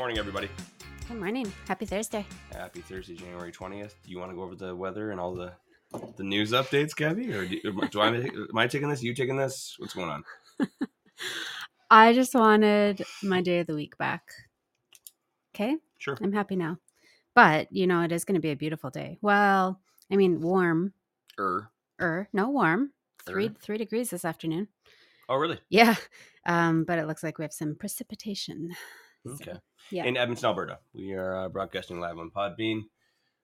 Morning, everybody. Good morning. Happy Thursday. Happy Thursday, January 20th. Do you want to go over the weather and all the the news updates, Gabby? Or do, do I, am I taking this? You taking this? What's going on? I just wanted my day of the week back. Okay. Sure. I'm happy now. But, you know, it is going to be a beautiful day. Well, I mean, warm. Er. Er, no warm. Three Er. three degrees this afternoon. Oh, really? Yeah. Um, but it looks like we have some precipitation. So, Okay. Yeah. In Edmonton, Alberta. We are uh, broadcasting live on Podbean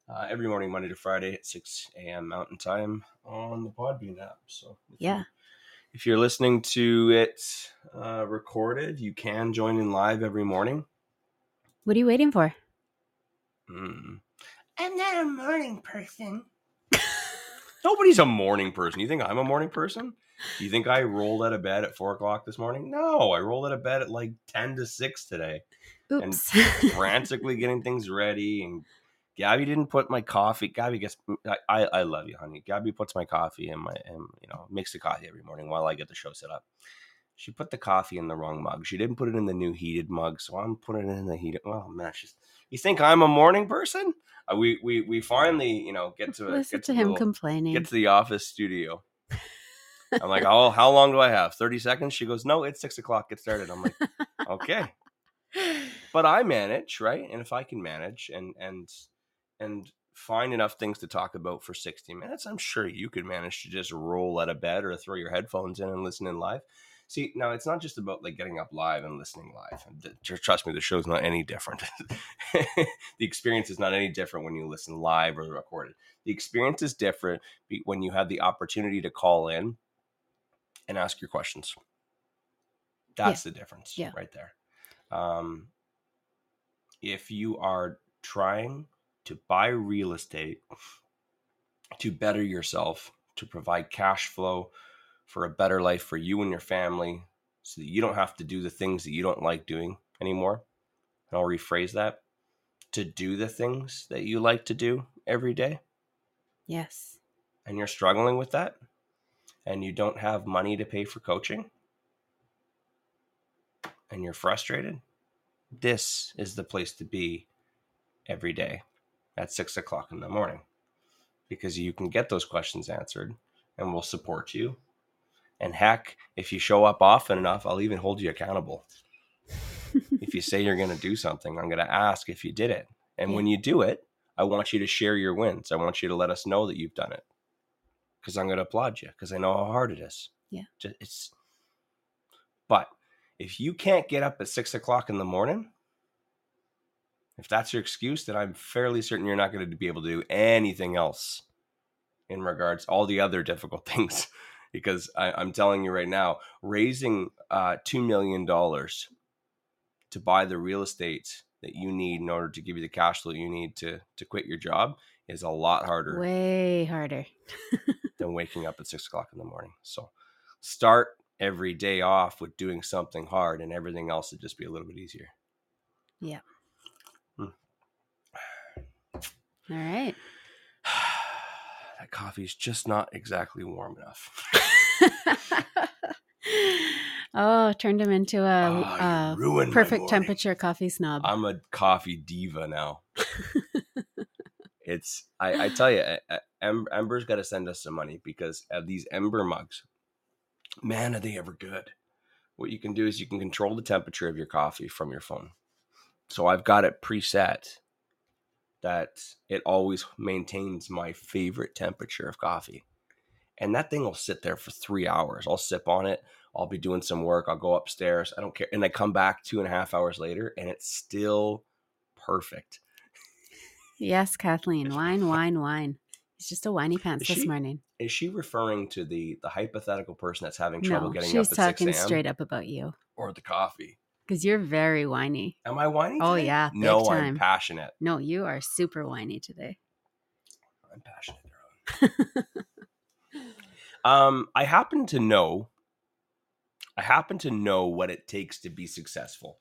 uh, every morning, Monday to Friday at 6 a.m. Mountain Time on the Podbean app. So, if you- Yeah. if you're listening to it uh, recorded, you can join in live every morning. What are you waiting for? Mm. I'm not a morning person. Nobody's a morning person. You think I'm a morning person? Do you think I rolled out of bed at four o'clock this morning? No, I rolled out of bed at like 10 to 6 today, And frantically getting things ready. And Gabby didn't put my coffee. Gabby gets, I, I, love you, honey. Gabby puts my coffee in my, and, you know, makes the coffee every morning while I get the show set up. She put the coffee in the wrong mug. She didn't put it in the new heated mug, so I'm putting it in the heated. Oh man, just you think I'm a morning person? Uh, we we we finally you know get to Listen get to the him little- complaining. get to the office studio. I'm like, oh, how long do I have? Thirty seconds. She goes, no, it's six o'clock. Get started. I'm like, okay, but I manage, right? And if I can manage and and and find enough things to talk about for 60 minutes, I'm sure you could manage to just roll out of bed or throw your headphones in and listen in live. See, now it's not just about like getting up live and listening live. Trust me, the show's not any different. the experience is not any different when you listen live or recorded. The experience is different when you have the opportunity to call in and ask your questions. That's the difference Yeah. right there. Um, if you are trying to buy real estate to better yourself, to provide cash flow for a better life for you and your family, so that you don't have to do the things that you don't like doing anymore. And I'll rephrase that to do the things that you like to do every day, yes. and you're struggling with that, and you don't have money to pay for coaching, and you're frustrated, this is the place to be every day at six o'clock in the morning because you can get those questions answered and we'll support you. And heck, if you show up often enough, I'll even hold you accountable. if you say you're going to do something, I'm going to ask if you did it. And when you do it, I want you to share your wins. I want you to let us know that you've done it because I'm going to applaud you because I know how hard it is. Yeah. It's, but if you can't get up at six o'clock in the morning, if that's your excuse, then I'm fairly certain you're not going to be able to do anything else in regards all the other difficult things. because I, I'm telling you right now, raising uh, two million dollars to buy the real estate that you need in order to give you the cash flow you need to to quit your job is a lot harder Way harder. than waking up at six o'clock in the morning. So start every day off with doing something hard, and everything else would just be a little bit easier. Yeah. Hmm. All right. that coffee's just not exactly warm enough. oh, turned him into a, Oh, a perfect temperature coffee snob. I'm a coffee diva now. it's I, I tell you, em, Ember's got to send us some money because of these Ember mugs. Man, are they ever good? What you can do is you can control the temperature of your coffee from your phone. So I've got it preset that it always maintains my favorite temperature of coffee. And that thing will sit there for three hours. I'll sip on it. I'll be doing some work. I'll go upstairs. I don't care. And I come back two and a half hours later and it's still perfect. yes, Kathleen. Wine, wine, wine. He's just a whiny pants Is this she? morning. Is she referring to the the hypothetical person that's having trouble No, getting she's up at talking 6 straight up about you. or the coffee? Because you're very whiny. Am I whiny? Oh, yeah, big No, I'm passionate. No, you are super whiny today. I'm passionate. um, I happen to know. I happen to know what it takes to be successful.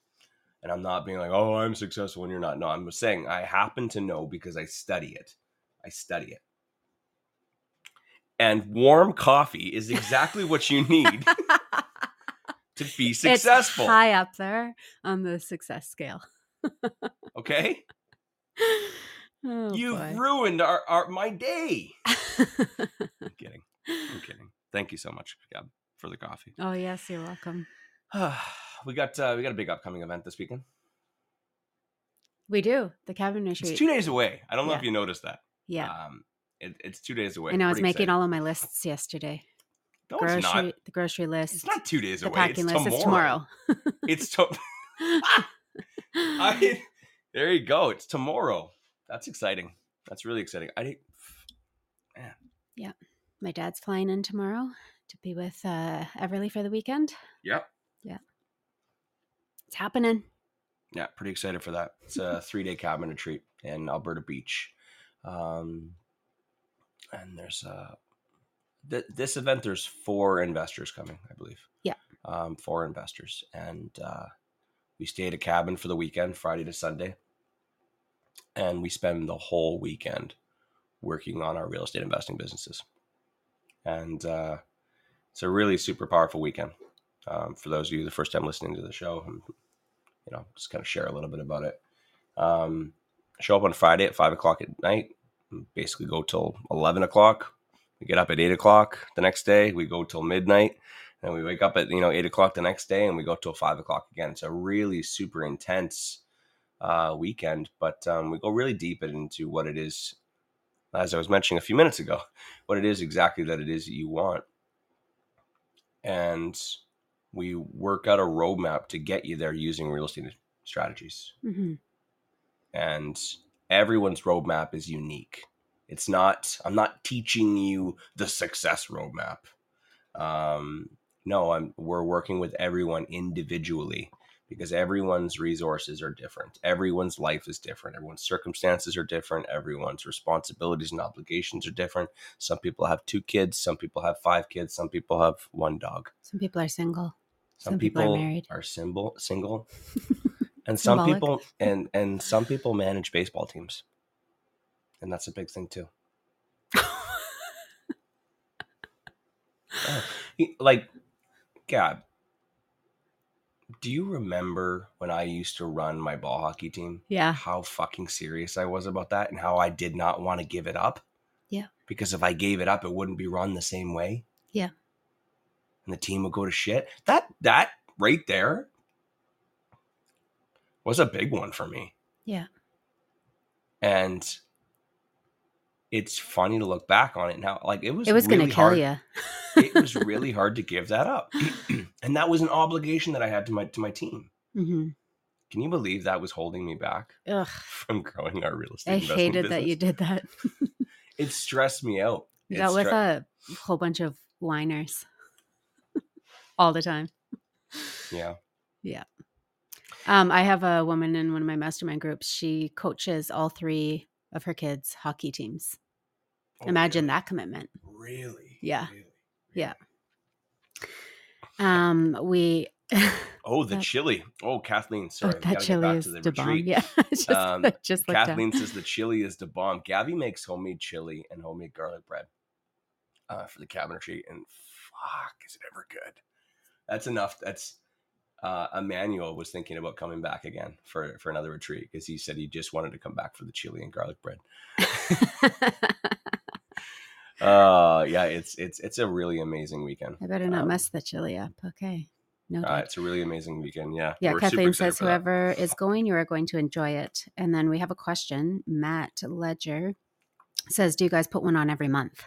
And I'm not being like, oh, I'm successful and you're not. No, I'm just saying I happen to know because I study it. I study it. And warm coffee is exactly what you need to be successful. It's high up there on the success scale. Okay? Oh, You've boy. ruined our, our my day. I'm kidding. I'm kidding. Thank you so much, Gab, for the coffee. oh yes, you're welcome. we got uh, we got a big upcoming event this weekend. We do the cabin retreat. It's two days away. I don't know if you noticed that. yeah, Um, it, it's two days away. I know. I was Pretty making excited. all of my lists yesterday. No, grocery, it's not. the grocery list, It's not two days the away. packing it's list. tomorrow. It's tomorrow. It's to- I, there you go. It's tomorrow. That's exciting. That's really exciting. I man. Yeah. my dad's flying in tomorrow to be with uh, Everly for the weekend. yep. Yeah. It's happening. Yeah, pretty excited for that. It's a three day cabin retreat in Alberta Beach. Um, and there's uh, th- this event, there's four investors coming, I believe. Yeah. Um, four investors. And uh, we stay at a cabin for the weekend, Friday to Sunday. And we spend the whole weekend working on our real estate investing businesses. And uh, it's a really super powerful weekend. Um, for those of you the first time listening to the show, and, you know, just kind of share a little bit about it. Um, show up on Friday at five o'clock at night. Basically, go till eleven o'clock. We get up at eight o'clock the next day. We go till midnight, and we wake up at you know eight o'clock the next day, and we go till five o'clock again. It's a really super intense uh, weekend, but um, we go really deep into what it is. As I was mentioning a few minutes ago, what it is exactly that it is that you want, and we work out a roadmap to get you there using real estate strategies hmm and everyone's roadmap is unique. It's not i'm not teaching you the success roadmap. Um no i'm we're working with everyone individually because everyone's resources are different. Everyone's life is different. Everyone's circumstances are different. Everyone's responsibilities and obligations are different. Some people have two kids. Some people have five kids. Some people have one dog. Some people are single. some, Some people, people are married. are symbol single and some Symbolic. people and and some people manage baseball teams and that's a big thing too Oh, like gab do you remember when i used to run my ball hockey team yeah. how fucking serious i was about that and how i did not want to give it up Yeah. because if i gave it up it wouldn't be run the same way Yeah. and the team would go to shit that that right there was a big one for me Yeah. and it's funny to look back on it now like it was It was really going to kill you. it was really hard to give that up and that was an obligation that i had to my to my team hmm can you believe that was holding me back Ugh. from growing our real estate I hated that you did that. it stressed me out You dealt with stre- a whole bunch of whiners all the time. Yeah. Yeah Um, I have a woman in one of my mastermind groups. She coaches all three of her kids' hockey teams. Oh, Imagine that commitment. really Yeah. really? Yeah. Um, we oh the chili oh kathleen oh, sorry we that chili is the the bomb. Yeah, just, Um, just Kathleen says the chili is the bomb. Gabby makes homemade chili and homemade garlic bread uh, for the cabin retreat, and fuck, is it ever good? That's enough. That's uh, Emmanuel was thinking about coming back again for for another retreat because he said he just wanted to come back for the chili and garlic bread. Uh, yeah, it's it's it's a really amazing weekend. I better not Um, mess the chili up. Okay. No. Uh, it's a really amazing weekend. Yeah, Yeah, we're Kathleen says whoever is going, you are going to enjoy it. And then we have a question. Matt Ledger says, Do you guys put one on every month?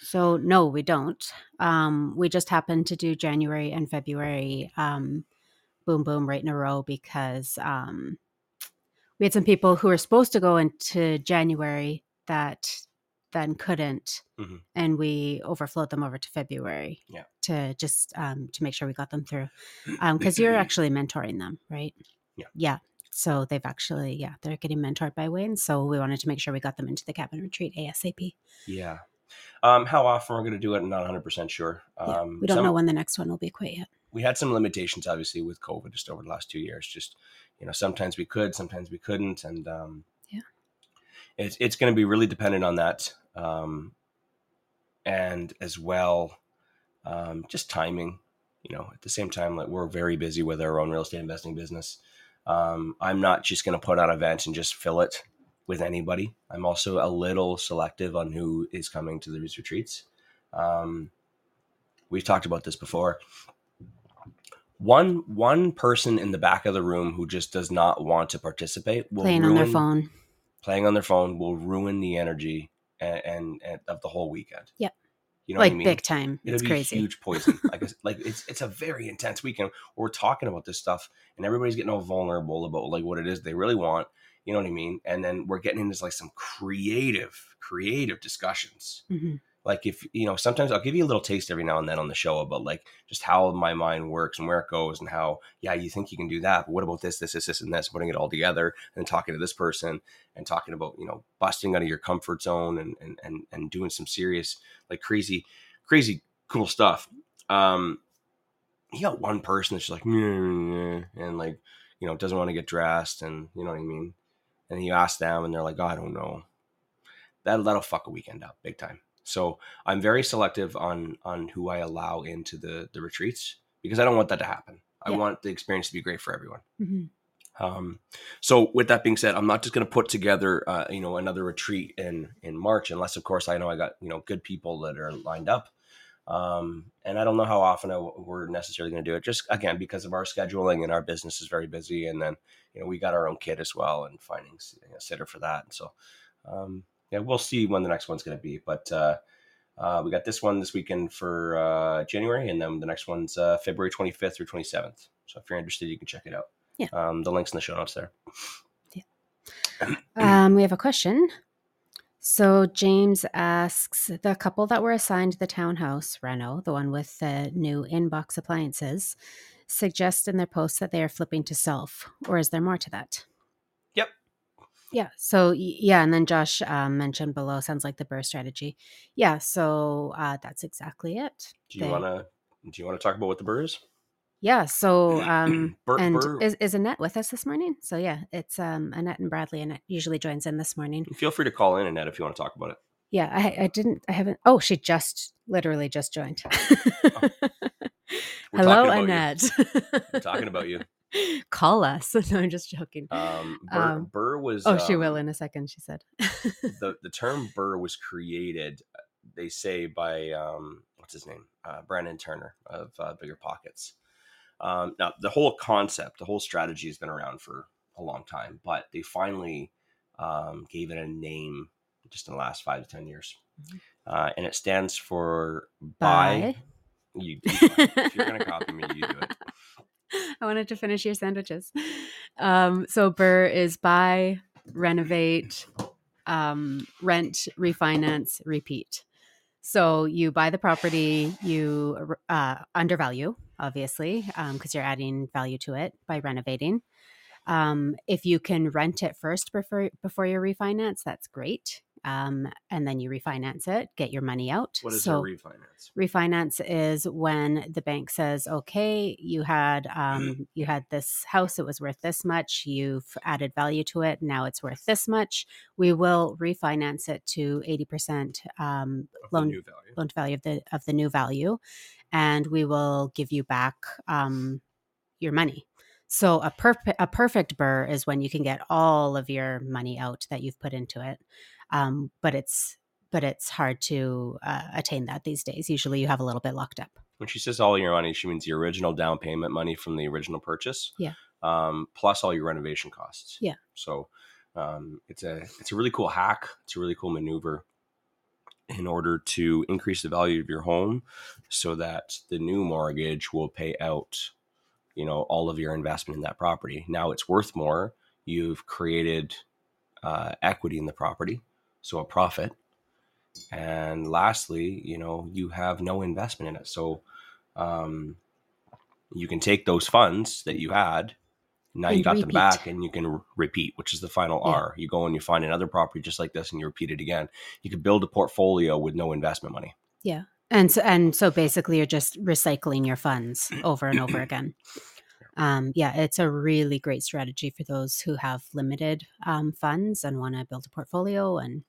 So no, we don't. Um, we just happen to do January and February um, boom boom right in a row because um, we had some people who were supposed to go into January that then couldn't, Mhm. and we overflowed them over to February. Yeah. To just um, to make sure we got them through, because you're actually mentoring them, right? Yeah. Yeah. So they've actually, yeah, they're getting mentored by Wayne. So we wanted to make sure we got them into the cabin retreat ASAP. Yeah. Um, how often we're going to do it, I'm not 100 percent sure. Yeah, Um, we don't some- know when the next one will be quite yet. We had some limitations obviously with covid just over the last two years just you know sometimes we could sometimes we couldn't and um Yeah. it's it's going to be really dependent on that um and as well um just timing you know at the same time like we're very busy with our own real estate investing business. Um i'm not just going to put on events and just fill it with anybody. I'm also a little selective on who is coming to these retreats. Um we've talked about this before one one person in the back of the room who just does not want to participate will Playing ruin, on their phone. playing on their phone will ruin the energy and, and, and of the whole weekend. Yep. you know like what I mean. big time. It'll it's be crazy. huge poison. like it's, like it's it's a very intense weekend. We're talking about this stuff, and everybody's getting all vulnerable about like what it is they really want. You know what I mean? And then we're getting into like some creative, creative discussions Mhm. Like if you know sometimes i'll give you a little taste every now and then on the show about like just how my mind works and where it goes and how yeah you think you can do that but what about this this this this and this putting it all together and talking to this person and talking about you know busting out of your comfort zone and and and, and doing some serious like crazy crazy cool stuff. Um you got one person that's just like and like you know doesn't want to get dressed and you know what i mean? And you ask them and they're like oh, i don't know. That, that'll fuck a weekend up big time so I'm very selective on on who I allow into the the retreats because I don't want that to happen. I Yeah. want the experience to be great for everyone. Mhm. Um, so with that being said, I'm not just going to put together uh, you know another retreat in in March unless of course I know I got you know good people that are lined up. Um, and I don't know how often I, we're necessarily going to do it. Just again because of our scheduling and our business is very busy, and then you know we got our own kid as well and finding a sitter for that. And So um, yeah, we'll see when the next one's going to be. But uh, uh, we got this one this weekend for uh, January, and then the next one's uh, February 25th through 27th. So if you're interested, you can check it out. Yeah. Um, the link's in the show notes there. Yeah. Um, we have a question. So James asks the couple that were assigned the townhouse reno, the one with the new inbox appliances, suggest in their post that they are flipping to self, or is there more to that? Yeah. So yeah, and then Josh um, mentioned below sounds like the BRRRR strategy. Yeah. So uh, that's exactly it. Do you They- to? Do you want to talk about what the BRRRR is? Yeah. So um, Bur- and Burr- is is Annette with us this morning? So yeah, it's um Annette and Bradley. Annette usually joins in this morning. Feel free to call in, Annette, if you want to talk about it. Yeah, I, I didn't. I haven't. Oh, she just literally just joined. We're Hello. Annette. We're talking about you. Call us. No, I'm just joking. Um, BRRRR, Um, BRRRR was. oh, she will um, in a second. She said. the the term BRRRR was created, uh, they say, by um, what's his name, uh, Brandon Turner of uh, BiggerPockets. Um, now, the whole concept, the whole strategy has been around for a long time, but they finally um, gave it a name just in the last five to ten years, Mhm. uh, and it stands for buy. You, you if you're gonna copy me, you do it. I wanted to finish your sandwiches. Um, so BRRRR is buy, renovate, um, rent, refinance, repeat. So you buy the property, you uh, undervalue, obviously, because you're adding value to it by renovating. Um, if you can rent it first before before you refinance, that's great. Um, and then you refinance it, get your money out. What is so, a refinance? refinance is when the bank says okay you had Mm-hmm. um, you had this house it was worth this much you've added value to it now it's worth this much we will refinance it to 80% um, loan new value. loan to value of the of the new value and we will give you back um, your money so a perfect a perfect BRRRR is when you can get all of your money out that you've put into it um, but it's but it's hard to uh, attain that these days usually you have a little bit locked up When she says all your money, she means the original down payment money from the original purchase. Yeah. Um, plus all your renovation costs. Yeah. So um, it's a it's a really cool hack. It's a really cool maneuver in order to increase the value of your home so that the new mortgage will pay out you know all of your investment in that property now it's worth more you've created uh, equity in the property so a profit and lastly, you know, you have no investment in it. So um, you can take those funds that you had. Now you And got them back, and you can r- repeat, which is the final Yeah. R. You go and you find another property just like this, and you repeat it again. You could build a portfolio with no investment money. Yeah. And so, and so basically you're just recycling your funds over and over again. Um, yeah, it's a really great strategy for those who have limited um, funds and want to build a portfolio. And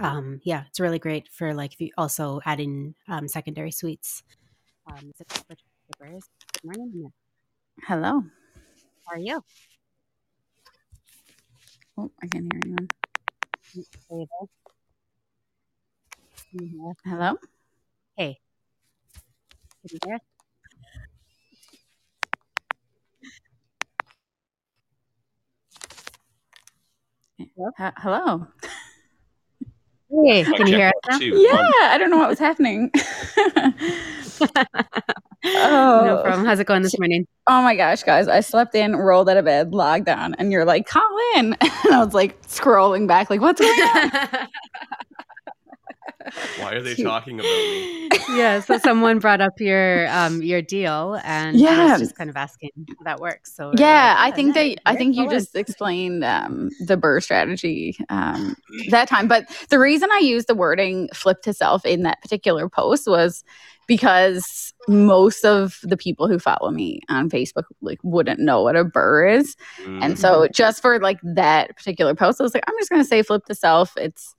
um, yeah, it's really great for like you also adding um, secondary suites. Um, is it Good morning. Hello. How are you? Oh, I can't hear anyone. Are you there? Can you hear us? Hello. Hey. Can you hear us? Hello? H- hello. Hey, Mic can you hear us now? two, Yeah, one. I don't know what was happening. oh, No problem. How's it going this morning? oh my gosh, guys! I slept in, rolled out of bed, logged on, and you're like, "Call in," and I was like scrolling back, like, "What's going on?" Why are they talking about me? yeah, so someone brought up your um your deal and yeah, I Yeah. was just kind of asking how that works. So Yeah, like, I think nice. that I think you just explained um, the BRRRR strategy um, that time. But the reason I used the wording "flip to self" in that particular post was because most of the people who follow me on Facebook like wouldn't know what a BRRRR is, and Mhm. so just for like that particular post, I was like, I'm just going to say "flip to self." It's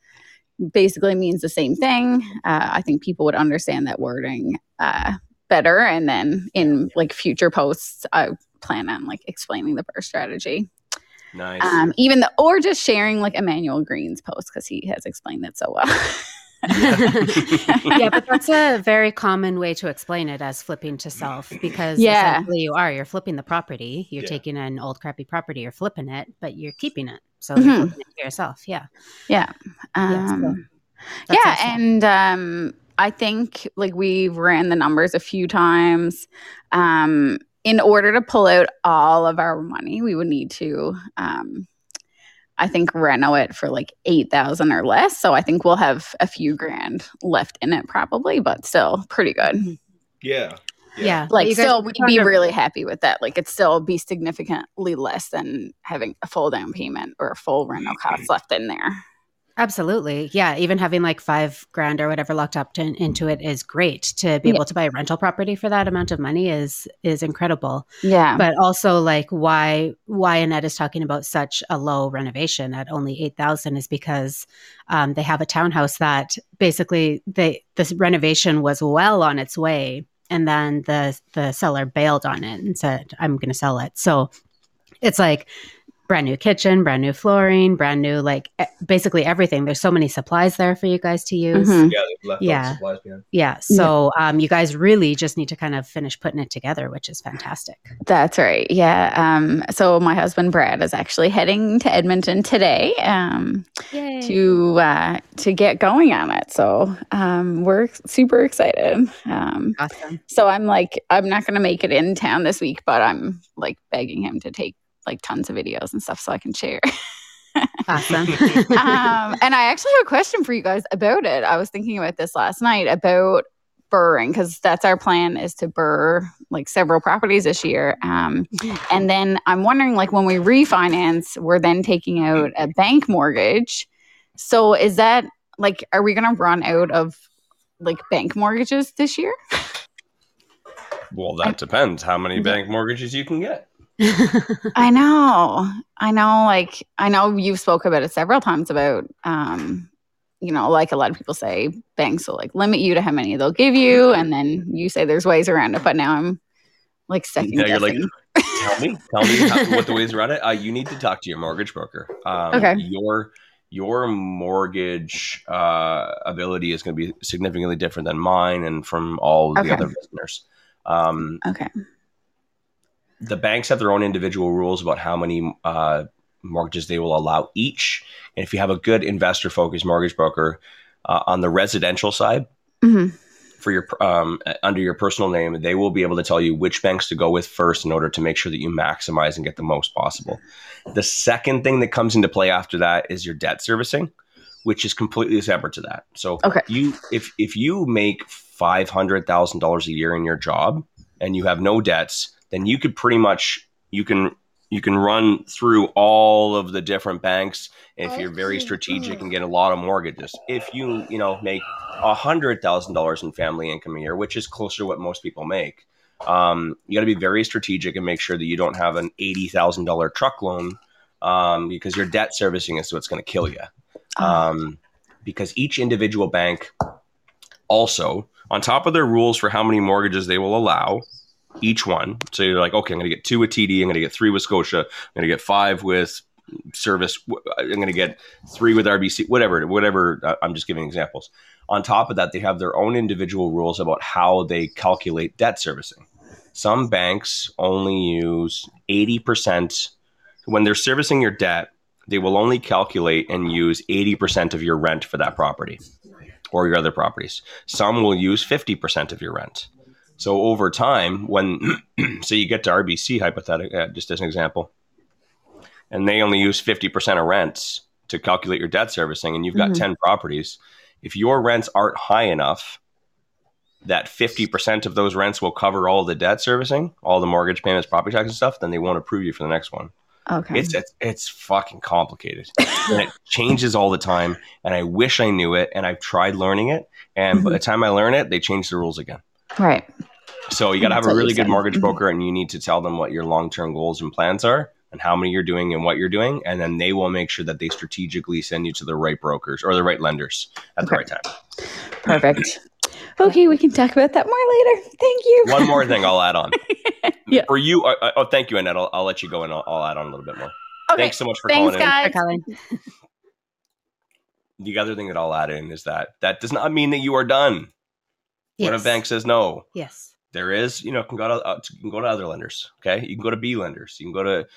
basically means the same thing. Uh, I think people would understand that wording uh, better, and then in like future posts, I plan on like explaining the BRRRR strategy. nice. Um, even the or just sharing like Emmanuel Green's post because he has explained it so well. yeah, but that's a very common way to explain it as flipping to self because Yeah. essentially you are you're flipping the property. You're Yeah. taking an old crappy property, you're flipping it, but you're keeping it. So Mhm. you're flipping it to yourself. Yeah. yeah. Yeah, so Um, yeah, awesome. and um, I think like we've ran the numbers a few times. Um, in order to pull out all of our money, we would need to, um, I think, reno it for like eight thousand or less. So I think we'll have a few grand left in it, probably, but still pretty good. yeah. Yeah. Like, guys still, we'd be about- really happy with that. Like, it'd still be significantly less than having a full down payment or a full rental cost left in there. Absolutely. Yeah. Even having like five grand or whatever locked up to, into it is great. To be Yeah. able to buy a rental property for that amount of money is is incredible. Yeah. But also like why why Annette is talking about such a low renovation at only eight thousand is because um, they have a townhouse that basically they this renovation was well on its way and then the the seller bailed on it and said, I'm gonna sell it. So it's like brand new kitchen, brand new flooring, brand new like basically everything. There's so many supplies there for you guys to use. Mhm. Yeah, they've all the Yeah. supplies behind. Yeah. So um, you guys really just need to kind of finish putting it together, which is fantastic. That's right. Yeah. Um, so my husband Brad is actually heading to Edmonton today um, to uh, to get going on it. So um, we're super excited. Um, Awesome. so I'm like, I'm not going to make it in town this week, but I'm like begging him to take like tons of videos and stuff so I can share. Awesome. um, and I actually have a question for you guys about it. I was thinking about this last night about burring because that's our plan is to burr like several properties this year. Um, and then I'm wondering, like, when we refinance, we're then taking out a bank mortgage. So is that like, are we going to run out of like bank mortgages this year? Well, that depends how many bank mortgages you can get. I know, I know. Like, I know you've spoke about it several times about, um, you know, like a lot of people say, banks will like limit you to how many they'll give you, and then you say there's ways around it. But now I'm like second Yeah, you're like, guessing. tell me, tell me how, what the ways around it. Uh, you need to talk to your mortgage broker. Um, Okay. Your your mortgage uh, ability is going to be significantly different than mine and from all the other listeners. Um, okay. The banks have their own individual rules about how many uh, mortgages they will allow each. And if you have a good investor focused mortgage broker uh, on the residential side, hmm for your um, under your personal name, they will be able to tell you which banks to go with first in order to make sure that you maximize and get the most possible. The second thing that comes into play after that is your debt servicing, which is completely separate to that. So Okay. you if if you make five hundred thousand dollars a year in your job and you have no debts, then you could pretty much you can you can run through all of the different banks if you're very strategic and get a lot of mortgages. If you you know make a hundred thousand dollars in family income a year, which is closer to what most people make, um, you got to be very strategic and make sure that you don't have an eighty thousand dollar truck loan um, because your debt servicing is what's going to kill you. Oh. Um, because each individual bank also, on top of their rules for how many mortgages they will allow, each one. So you're like, okay, I'm going to get two with TD, I'm going to get three with Scotia, I'm going to get five with Servus, I'm going to get three with RBC, whatever, whatever. uh, I'm just giving examples. On top of that, they have their own individual rules about how they calculate debt servicing. Some banks only use 80% when they're servicing your debt, they will only calculate and use 80% of your rent for that property or your other properties. Some will use 50% of your rent. So over time, when so you get to RBC hypothetically, uh, just as an example, and they only use 50% of rents to calculate your debt servicing, and you've got Mhm. 10 properties, if your rents aren't high enough that 50% of those rents will cover all the debt servicing, all the mortgage payments, property tax and stuff, then they won't approve you for the next one. Okay. It's, it's it's fucking complicated, and it changes all the time. And I wish I knew it, and I've tried learning it, and by the time I learn it, they change the rules again. right. So you got to have a really good mortgage broker, and you need to tell them what your long term goals and plans are, and how many you're doing, and what you're doing, and then they will make sure that they strategically send you to the right brokers or the right lenders at the right time. Perfect. Okay, we can talk about that more later. Thank you. One more thing I'll add on Yeah. for you. Uh, uh, oh, thank you, Annette. I'll, I'll let you go, and I'll, I'll add on a little bit more. Okay. Thanks so much for Thanks, calling in. guys. For Colin. The other thing that I'll add in is that that does not mean that you are done. When a bank says no, Yes. There is, you know, can go to uh, can go to other lenders. Okay, you can go to B lenders. You can go to,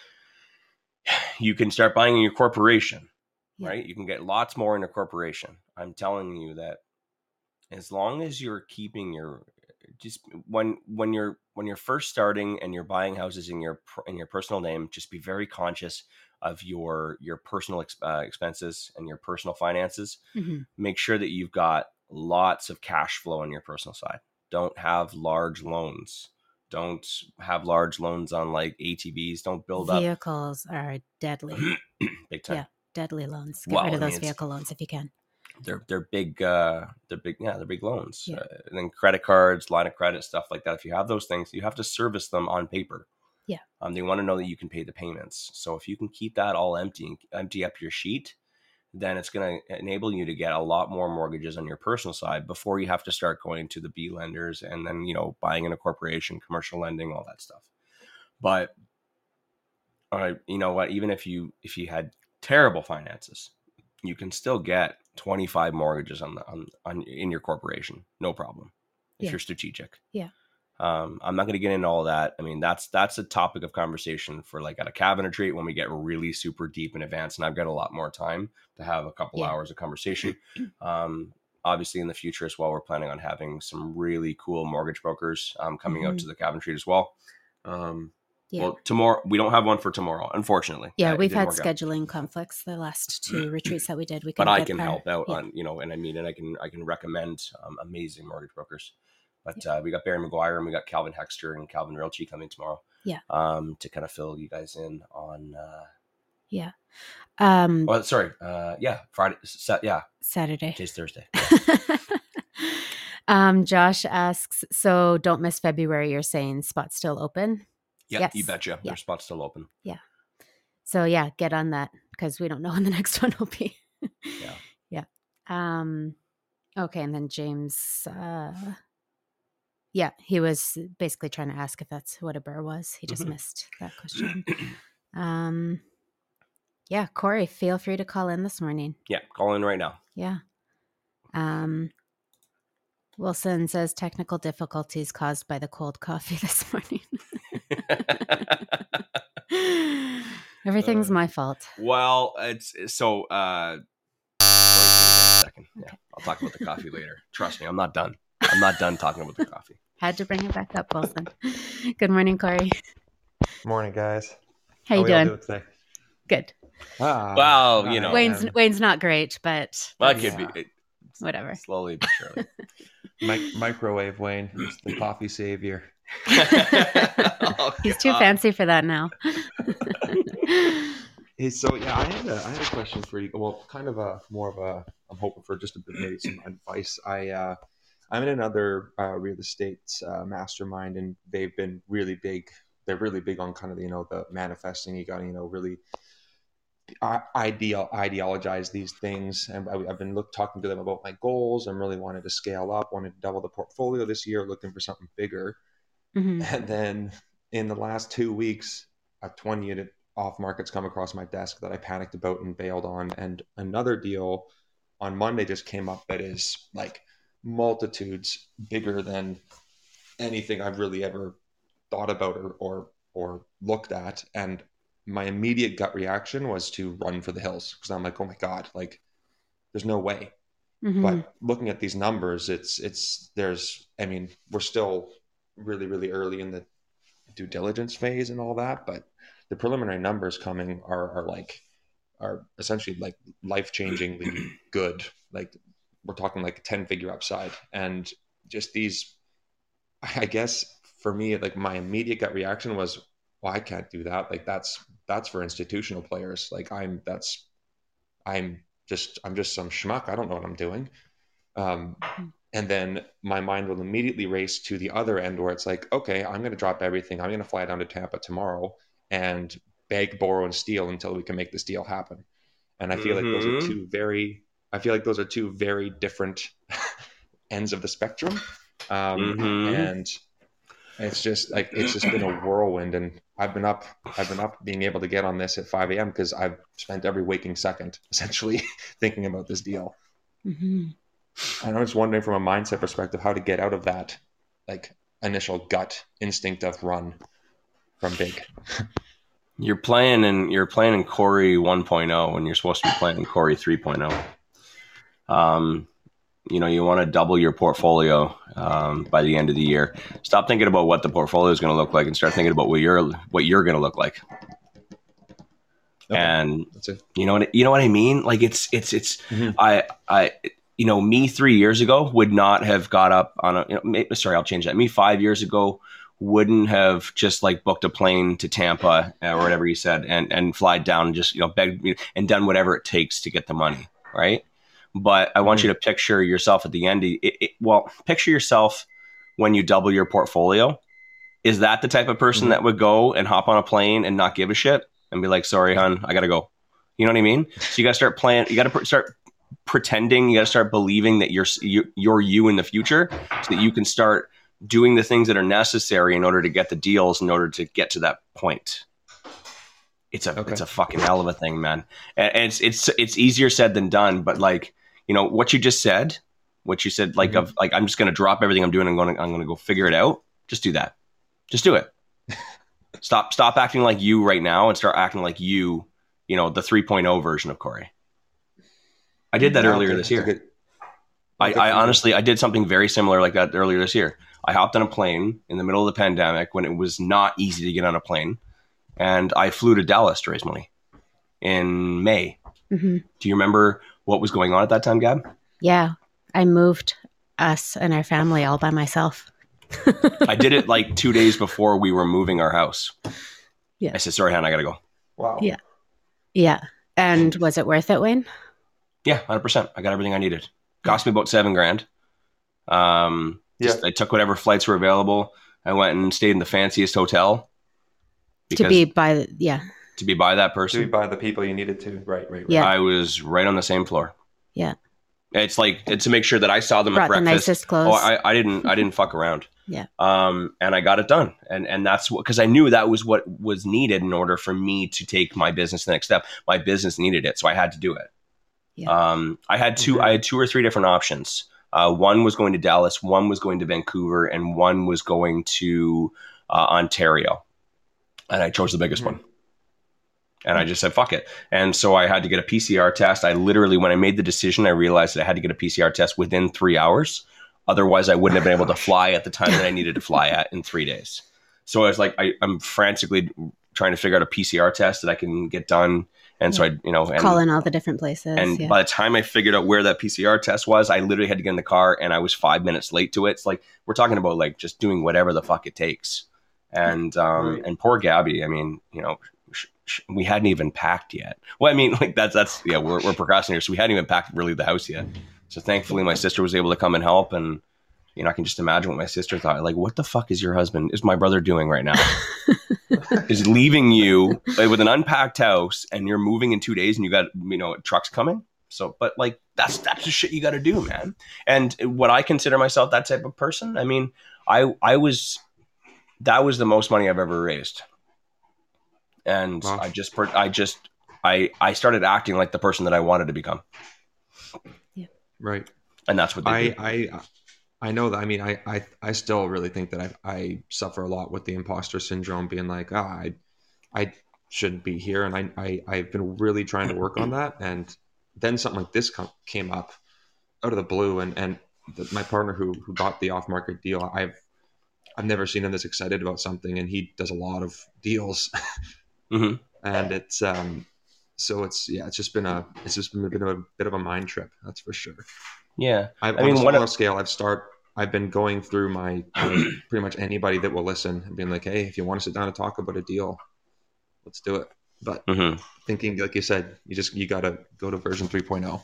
you can start buying in your corporation, Yeah. right? You can get lots more in a corporation. I'm telling you that as long as you're keeping your just when when you're when you're first starting and you're buying houses in your in your personal name, just be very conscious of your your personal uh, expenses and your personal finances hmm make sure that you've got lots of cash flow on your personal side. Don't have large loans. Don't have large loans on like ATVs. Don't build up Vehicles are deadly. big time. Yeah. Deadly loans. Get Well, rid of I mean, those vehicle loans if you can. They're they're big. Uh, they're big. Yeah, they're big loans. Yeah. Uh, and then credit cards, line of credit, stuff like that. If you have those things, you have to service them on paper. Yeah. Um, they want to know that you can pay the payments. So if you can keep that all empty, empty up your sheet, then it's going to enable you to get a lot more mortgages on your personal side before you have to start going to the B lenders and then you know buying in a corporation, commercial lending, all that stuff. But all right, you know what? Even if you if you had terrible finances, you can still get 25 mortgages on the on, on in your corporation, no problem. If Yeah. you're strategic. Yeah. Um, I'm not going to get into all that. I mean, that's that's a topic of conversation for like at a cabin retreat when we get really super deep in advance, and I've got a lot more time to have a couple Yeah. hours of conversation. Um, obviously, in the future as well, we're planning on having some really cool mortgage brokers um, coming out Mhm. to the cabin retreat as well. Um, Yeah. Well, tomorrow we don't have one for tomorrow, unfortunately. yeah, we've had work out. scheduling conflicts the last two retreats that we did. We but I can our- help out yeah. on you know, and I mean, and I can I can recommend um, amazing mortgage brokers. But uh, we got Barry McGuire and we got Calvin Hexter and Calvin Realty coming tomorrow. Yeah. Um, to kind of fill you guys in on. Uh, yeah. Um, well, sorry. Uh, yeah, Friday. Sa- yeah, Saturday. today's Thursday. um, Josh asks, so don't miss February. You're saying spots still open. Yeah, Yes. you betcha. Yeah. There's spots still open. Yeah. So yeah, get on that because we don't know when the next one will be. Yeah. Yeah. Um. Okay, and then James. Uh, yeah, he was basically trying to ask if that's what a BRRRR was. He just Mhm. missed that question. Um. Yeah, Corey, feel free to call in this morning. yeah, call in right now. Yeah. Um. Wilson says technical difficulties caused by the cold coffee this morning. Everything's Uh, my fault. well, it's so. uh Corey's gonna a second. Yeah, I'll talk about the coffee later. Trust me, I'm not done. I'm not done talking about the coffee. Had to bring it back up, Wilson. Good morning, Corey. Morning, guys. How you we all doing? today? Good. Ah, Well, you know. Wayne's um, Wayne's not great, but Well, it that's- could be it, whatever. slowly but surely. mi- microwave Wayne, He's the coffee savior. Oh, He's too fancy for that now. Hey, so yeah, I had a I had a question for you. Well, kind of a more of a I'm hoping for just a bit maybe some advice. I uh, I'm in another uh, real estate uh, mastermind, and they've been really big. They're really big on kind of you know the manifesting. You got to you know really ideal ideologize these things, and I, I've been look, talking to them about my goals. I'm really wanted to scale up, wanted to double the portfolio this year, looking for something bigger. Mhm. And then in the last two weeks, a 20 unit off market's come across my desk that I panicked about and bailed on. And another deal on Monday just came up that is like multitudes bigger than anything I've really ever thought about or, or, or looked at. And my immediate gut reaction was to run for the hills because I'm like, oh my God, like there's no way Mhm. but looking at these numbers it's it's there's i mean we're still really really early in the due diligence phase and all that but the preliminary numbers coming are are like are essentially like life changingly good like we're talking like a 10 figure upside. And just these i guess for me like my immediate gut reaction was well i can't do that. Like that's that's for institutional players. Like i'm that's i'm just i'm just some schmuck. I don't know what i'm doing. Um, and then my mind will immediately race to the other end where it's like okay i'm going to drop everything. I'm going to fly down to tampa tomorrow and beg borrow and steal until we can make this deal happen. And i feel like those are two very i feel like those are two very different ends of the spectrum um, Mhm. and it's just like it's just been a whirlwind and i've been up i've been up being able to get on this at 5 a.m because i've spent every waking second essentially thinking about this deal Mhm. and i'm just wondering from a mindset perspective how to get out of that like initial gut instinct of run from big You're playing in you're playing in Corey 1.0 when you're supposed to be playing in Corey 3.0. Um, you know, you want to double your portfolio um, by the end of the year. Stop thinking about what the portfolio is going to look like and start thinking about what you're what you're going to look like. Okay. And that's it you know what you know what I mean? Like it's it's it's Mhm. I I you know me three years ago would not have got up on a you know, sorry I'll change that. Me five years ago wouldn't have just like booked a plane to Tampa uh, or whatever you said and and fly down and just you know begged you and done whatever it takes to get the money right. But I want you to picture yourself at the end. It, it, well, picture yourself when you double your portfolio. Is that the type of person Mhm. that would go and hop on a plane and not give a shit and be like, "Sorry, hon, I gotta go." You know what I mean? So you got to start playing. You got to pr- start pretending. You got to start believing that you're s- you, you're you in the future, so that you can start doing the things that are necessary in order to get the deals, in order to get to that point. It's a Okay. it's a fucking hell of a thing, man. And, and it's it's it's easier said than done. But like you know what you just said, what you said, like Mhm. of like I'm just gonna drop everything I'm doing. I'm gonna I'm gonna go figure it out. Just do that. Just do it. stop stop acting like you right now and start acting like you you know the 3.0 version of corey i did that Yeah, earlier this year good- I, I honestly i did something very similar like that earlier this year i hopped on a plane in the middle of the pandemic when it was not easy to get on a plane and i flew to dallas to raise money in may Mhm. do you remember what was going on at that time gab Yeah, I moved us and our family all by myself. i did it like two days before we were moving our house Yeah. i said sorry hon i gotta go wow Yeah. Yeah. And was it worth it, Wayne? Yeah, hundred percent. I got everything I needed. Cost me about seven grand. Um, just, I took whatever flights were available. I went and stayed in the fanciest hotel because to be by the, yeah. To be by that person. to be by the people you needed to right right, right. Yeah. I was right on the same floor. Yeah. It's like it's to make sure that I saw them at Brought the breakfast. nicest clothes. Oh, I, I didn't I didn't fuck around. Yeah. Um, and I got it done, and and that's what because I knew that was what was needed in order for me to take my business the next step. My business needed it, so I had to do it. Yeah. Um, I had 2 Mhm. I had two or three different options. Uh, one was going to Dallas, one was going to Vancouver, and one was going to uh, Ontario. And I chose the biggest Mhm. one. And I just said, fuck it. And so I had to get a PCR test. I literally, when I made the decision, I realized that I had to get a PCR test within three hours. Otherwise, I wouldn't have been able to fly at the time that I needed to fly at in three days. So I was like, I, I'm frantically trying to figure out a PCR test that I can get done. And so I, you know, and, Call in all the different places. and yeah. by the time I figured out where that PCR test was, I literally had to get in the car and I was five minutes late to it. It's like we're talking about like just doing whatever the fuck it takes. And um Right. and poor Gabby, I mean, you know, we hadn't even packed yet. Well, I mean, like that's that's yeah, we're we're procrastinators, so we hadn't even packed really the house yet. So thankfully, my sister was able to come and help, and you know, I can just imagine what my sister thought. Like, what the fuck is your husband? Is my brother doing right now? is leaving you like, with an unpacked house and you're moving in two days and you got you know trucks coming so but like that's that's the shit you got to do man and what i consider myself that type of person i mean i i was that was the most money i've ever raised and Wow. i just per- i just i i started acting like the person that i wanted to become Yeah. Right. and that's what they I, do. I I know that. I mean, I, I I still really think that I I suffer a lot with the imposter syndrome, being like, ah, I I shouldn't be here, and I, I I've been really trying to work on that, and then something like this com- came up out of the blue, and and the, my partner who who got the off market deal, I've I've never seen him this excited about something, and he does a lot of deals, Mhm. and it's um so it's yeah, it's just been a it's just been a bit of a bit of a mind trip, that's for sure. yeah I've, I on mean, a smaller a- scale, I've start. I've been going through my my- pretty much anybody that will listen and being like, "Hey, if you want to sit down and talk about a deal, let's do it." But hmm thinking, like you said, you just you got to go to version oh. 3.0.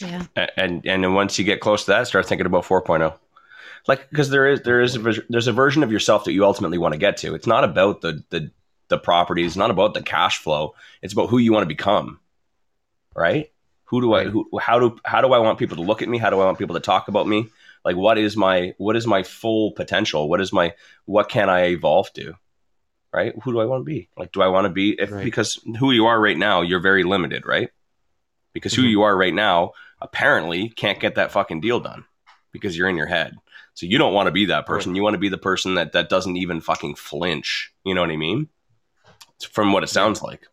yeah. and and then once you get close to that, start thinking about 4.0. Like because there is there is a, there's a version of yourself that you ultimately want to get to. It's not about the the the property. properties, not about the cash flow. It's about who you want to become, right? Who do I who how do how do I want people to look at me? How do I want people to talk about me? Like what is my what is my full potential? What is my what can I evolve to? Right? Who do I want to be? Like do I want to be if Right. because who you are right now, you're very limited, right? Because who Mhm. you are right now apparently can't get that fucking deal done because you're in your head. So you don't want to be that person. You want to be the person that that doesn't even fucking flinch. You know what I mean? From what it sounds like.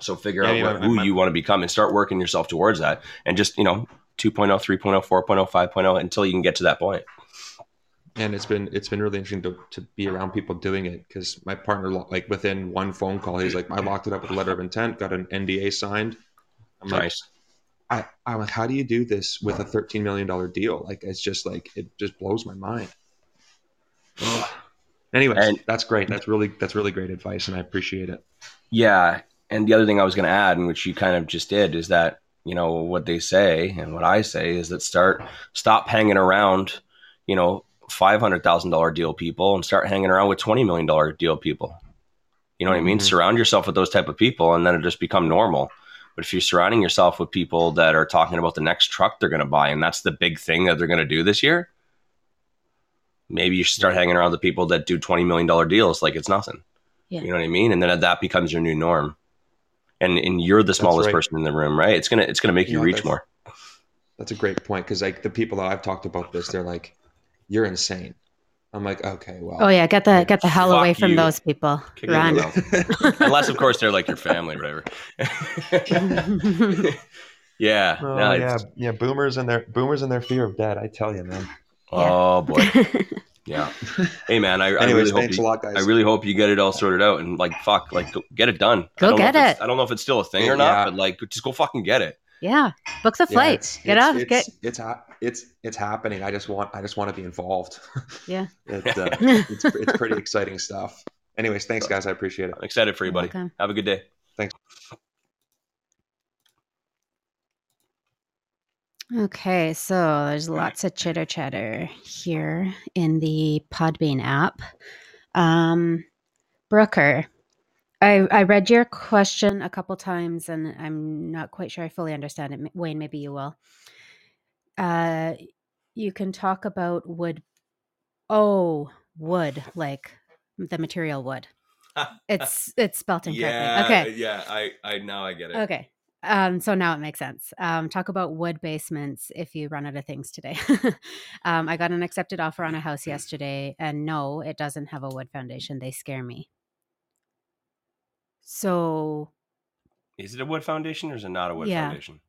So figure Yeah, out yeah, what, who my- you want to become and start working yourself towards that. And just, you know, 2.0, 3.0, 4.0, 5.0 until you can get to that point. And it's been it's been really interesting to, to be around people doing it because my partner, like within one phone call, he's like, "I locked it up with a letter of intent, got an NDA signed." I'm like, Nice. I, I'm like, how do you do this with a $13 million deal? Like, it's just like, it just blows my mind. Anyways, And- that's great. That's really, that's really great advice. And I appreciate it. Yeah. And the other thing I was going to add, and which you kind of just did, is that, you know, what they say and what I say is that start, stop hanging around, you know, $500,000 deal people and start hanging around with $20 million deal people. You know what I mean? Mhm. Surround yourself with those type of people and then it just become normal. But if you're surrounding yourself with people that are talking about the next truck they're going to buy and that's the big thing that they're going to do this year, maybe you should start hanging around the people that do $20 million deals like it's nothing. Yeah. You know what I mean? And then that becomes your new norm. And and you're the smallest right. person in the room, right? It's gonna it's gonna make you Yeah, reach that's- more. That's a great point. Cause like the people that I've talked about this, they're like, you're insane. I'm like, okay, well, Oh yeah, get the get the hell away from you. those people. Kick Run. Unless of course they're like your family whatever. yeah. Oh, no, yeah, yeah. Boomers and their boomers and their fear of death. I tell you, man. Oh boy. Yeah. Hey man, I, I really hope you, a lot, guys. I really hope you get it all sorted out and like fuck, like go, get it done. Go I don't know get it. I don't know if it's still a thing or Yeah. not, but like just go fucking get it. yeah, book the Yeah, flight. it's- get it's- off. It's, Get it's ha- it's it's happening. I just want I just want to be involved. Yeah. it, uh, it's it's pretty exciting stuff. Anyways, thanks guys. I appreciate it. I'm excited for you, buddy. Welcome. Have a good day. Okay, so there's lots of chitter chatter here in the Podbean app. Um, Brooker, I, I read your question a couple times and I'm not quite sure I fully understand it. Wayne, maybe you will. Uh, you can talk about wood. Oh, wood, like the material wood. It's it's spelt incorrectly. okay. yeah. I, I now I get it. Okay. Um, so now it makes sense. Um, talk about wood basements if you run out of things today. um, I got an accepted offer on a house yesterday, and no, it doesn't have a wood foundation. They scare me. So Is it a wood foundation or is it not a wood Yeah. foundation?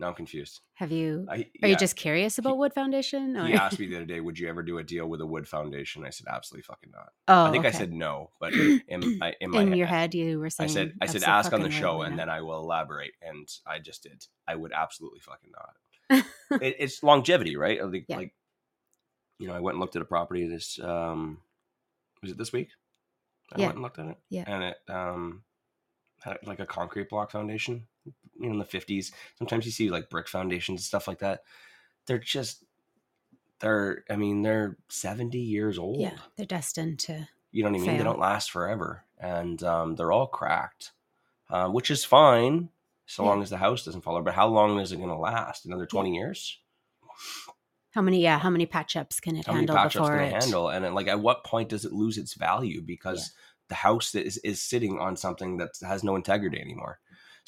Now I'm confused. Have you? I, Are yeah, you just curious about wood foundation? Or? He asked me the other day, "Would you ever do a deal with a wood foundation?" I said, "Absolutely fucking not." Oh, I think I said no, but in, I, in my in your head, head you were saying. I said, I said, ask on the show, and then I will elaborate. And I just did. I would absolutely fucking not. it, it's longevity, right? Like, Yeah. like, you know, I went and looked at a property this. um Was it this week? I Yeah. went and looked at it. Yeah. and it um had like a concrete block foundation. You know, in the fifties. Sometimes you see like brick foundations and stuff like that. They're just. They're. I mean, they're seventy years old Yeah, they're destined to. you know what I mean? They don't last forever, and um, they're all cracked, uh, which is fine so Yeah. long as the house doesn't fall over. But how long is it going to last? Another twenty years? How many? Yeah, how many patch ups can it How many handle patch ups can it? it handle? And then, like, at what point does it lose its value because the house that is is sitting on something that has no integrity anymore?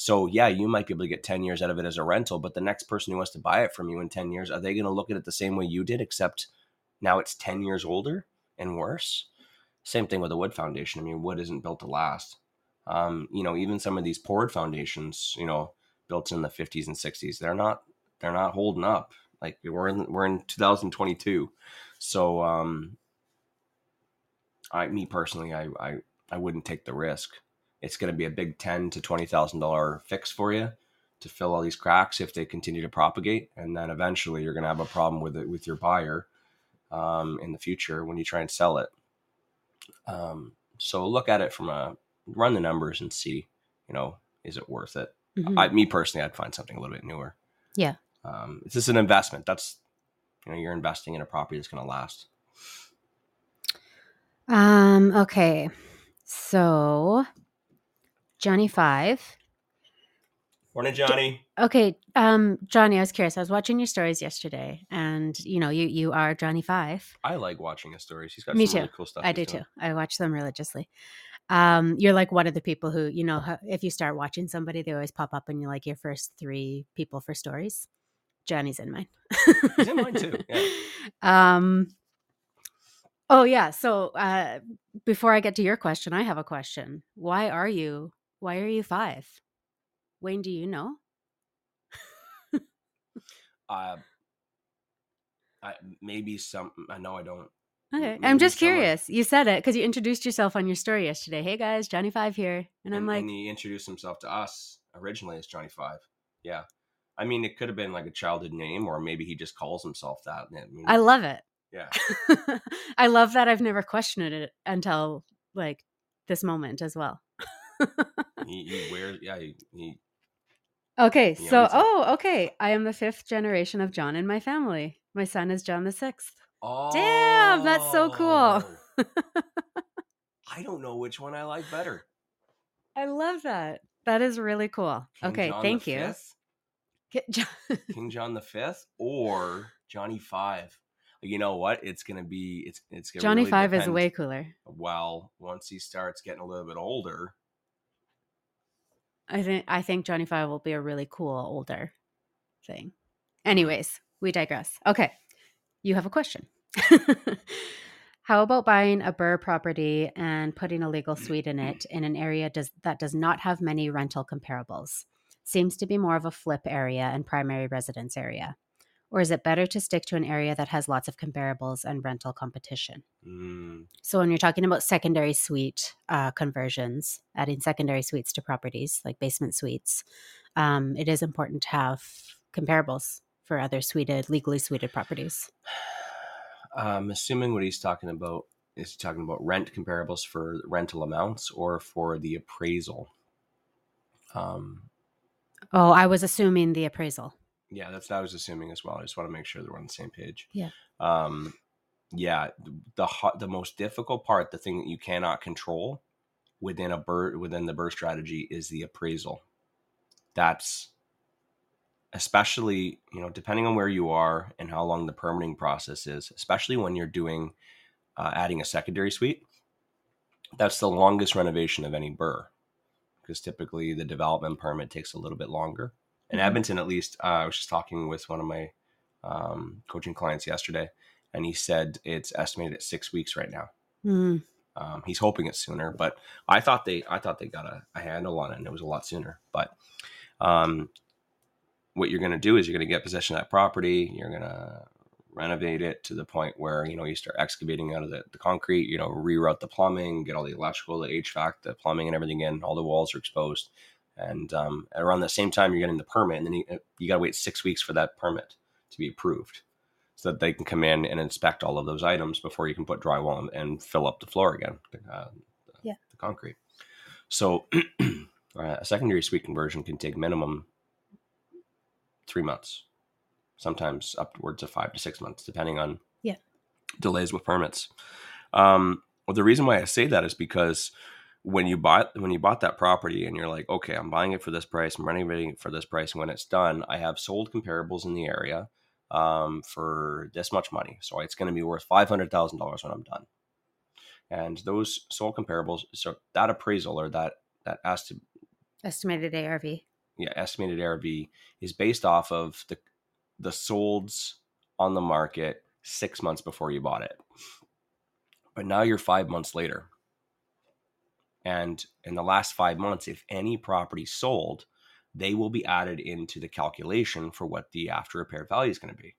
So yeah, you might be able to get ten years out of it as a rental, but the next person who wants to buy it from you in ten years, are they going to look at it the same way you did, except now it's ten years older and worse? Same thing with a wood foundation. I mean, wood isn't built to last. Um, you know, even some of these poured foundations, you know, built in the 50s and 60s, they're not they're not holding up. Like we're in we're in 2022, so um, I me personally, I I I wouldn't take the risk. It's going to be a big ten to twenty thousand dollar fix for you to fill all these cracks if they continue to propagate, and then eventually you're going to have a problem with it with your buyer um, in the future when you try and sell it. Um, so look at it from a run the numbers and see, you know, is it worth it? Mhm. I, me personally, I'd find something a little bit newer. Yeah. Um, it's just an investment. That's, you know, you're investing in a property that's going to last. Um. Okay. So, Johnny Five. Morning, Johnny. Okay. Um, Johnny, I was curious. I was watching your stories yesterday, and you know, you you are Johnny Five. I like watching his stories. He's got Me some really too. cool stuff. I he's do doing. too. I watch them religiously. Um, you're like one of the people who, you know, how- if you start watching somebody, they always pop up and you're like your first three people for stories. Johnny's in mine. He's in mine too, yeah. Um. Oh yeah. So uh, before I get to your question, I have a question. Why are you? Why are you five? Wayne, do you know? Uh, I maybe some. I know I don't. Okay, M- I'm just someone- curious. You said it because you introduced yourself on your story yesterday. Hey guys, Johnny Five here, and I'm like, and he introduced himself to us originally as Johnny Five. Yeah, I mean, it could have been like a childhood name, or maybe he just calls himself that. I mean, I love it. yeah. I love that I've never questioned it until like this moment as well. he, he wears. Yeah, he, he okay, He so oh, okay. I am the fifth generation of John in my family. My son is John the sixth. Oh, Damn, that's so cool. Oh. I don't know which one I like better. I love that. That is really cool. King okay, John thank you. Fifth, John- King John the Fifth, or Johnny Five. You know what? It's gonna be. It's it's gonna Johnny really Five is way cooler. Well, once he starts getting a little bit older, I think I think Johnny Five will be a really cool older thing. Anyways, we digress. Okay. You have a question. How about buying a BRRRR property and putting a legal suite in it in an area does, that does not have many rental comparables? Seems to be more of a flip area and primary residence area. Or is it better to stick to an area that has lots of comparables and rental competition? mm, So, when you're talking about secondary suite uh, conversions, adding secondary suites to properties like basement suites, um, it is important to have comparables for other suited, legally suited properties. I'm assuming what he's talking about is he talking about rent comparables for rental amounts or for the appraisal. Um, Oh, I was assuming the appraisal. Yeah, that's what I was assuming as well. I just want to make sure that we're on the same page. Yeah. Um, yeah, the the most difficult part, the thing that you cannot control within a BRRRR within the BRRRR strategy is the appraisal. That's especially you know depending on where you are and how long the permitting process is, especially when you're doing uh, adding a secondary suite. That's the longest renovation of any BRRRR because typically the development permit takes a little bit longer. In. Edmonton, at least, uh, I was just talking with one of my um, coaching clients yesterday, and he said it's estimated at six weeks right now. Mm, Um, he's hoping it's sooner, but I thought they I thought they got a, a handle on it, and it was a lot sooner. But um, what you're going to do is you're going to get possession of that property. You're going to renovate it to the point where you know you start excavating out of the, the concrete. You know, reroute the plumbing, get all the electrical, the HVAC, the plumbing, and everything in. All the walls are exposed, and um, around the same time you're getting the permit, and then you, you got to wait six weeks for that permit to be approved, so that they can come in and inspect all of those items before you can put drywall and, and fill up the floor again. Uh, Yeah. the concrete. So uh, a secondary suite conversion can take minimum three months, sometimes upwards of five to six months, depending on Yeah. delays with permits. Um, well, the reason why I say that is because when you bought when you bought that property and you're like, okay, I'm buying it for this price, I'm renovating it for this price, and when it's done, I have sold comparables in the area um, for this much money, so it's going to be worth five hundred thousand dollars when I'm done. And those sold comparables, so that appraisal or that that to Estimated ARV. yeah, estimated ARV is based off of the the solds on the market six months before you bought it. But now you're five months later. And in the last five months, if any property sold, they will be added into the calculation for what the after repair value is going to be.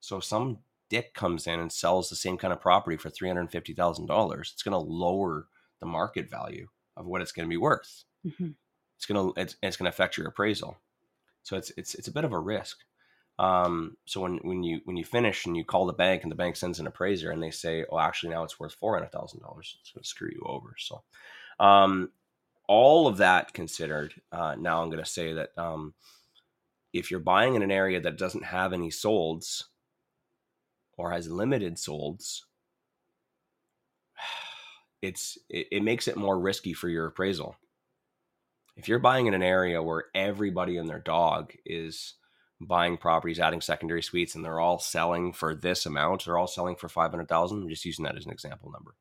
So if some dick comes in and sells the same kind of property for $350,000, it's going to lower the market value of what it's going to be worth hmm it's gonna it's, it's gonna affect your appraisal. So it's it's it's a bit of a risk. Um, so when when you when you finish and you call the bank and the bank sends an appraiser and they say, oh, actually now it's worth four hundred thousand dollars, it's gonna screw you over. So, um, all of that considered, uh, now I'm gonna say that um, if you're buying in an area that doesn't have any solds or has limited solds, it's it, it makes it more risky for your appraisal if you're buying in an area where everybody and their dog is buying properties, adding secondary suites, and they're all selling for this amount, they're all selling for five hundred thousand. I'm just using that as an example number.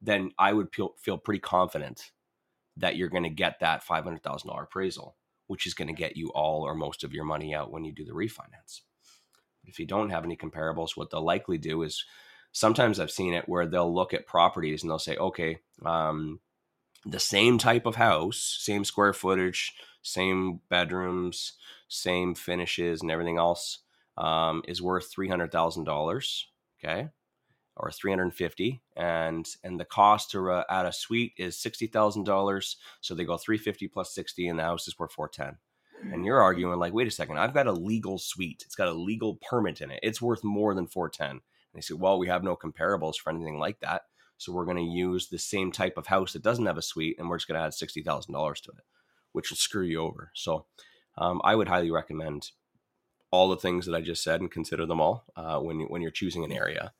Then I would feel feel pretty confident that you're going to get that five hundred thousand dollar appraisal, which is going to get you all or most of your money out when you do the refinance. If you don't have any comparables, what they'll likely do is sometimes I've seen it where they'll look at properties and they'll say, okay, um, the same type of house, same square footage, same bedrooms, same finishes, and everything else um, is worth three hundred thousand dollars. Okay, or three hundred fifty, and and the cost to uh, add a suite is sixty thousand dollars. So they go three fifty plus sixty, and the house is worth four ten. And you're arguing like, wait a second, I've got a legal suite. It's got a legal permit in it. It's worth more than four ten. And they say, well, we have no comparables for anything like that. So we're going to use the same type of house that doesn't have a suite, and we're just going to add sixty thousand dollars to it, which will screw you over. So um, I would highly recommend all the things that I just said and consider them all uh, when you, when you're choosing an area.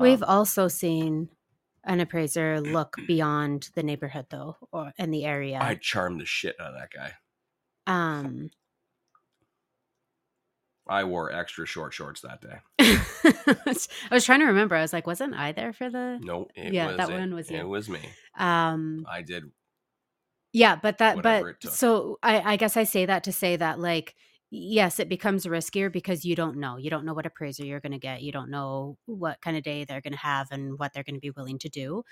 We've Um, also seen an appraiser look beyond the neighborhood though, or in the area. I charmed the shit out of that guy. um, I wore extra short shorts that day. I was trying to remember. I was like, wasn't I there for the? No, it Yeah, was that it. one was it was me. Um, I did yeah, but that, but so I, I guess I say that to say that like, yes, it becomes riskier because you don't know. You don't know what appraiser you're going to get. You don't know what kind of day they're going to have and what they're going to be willing to do.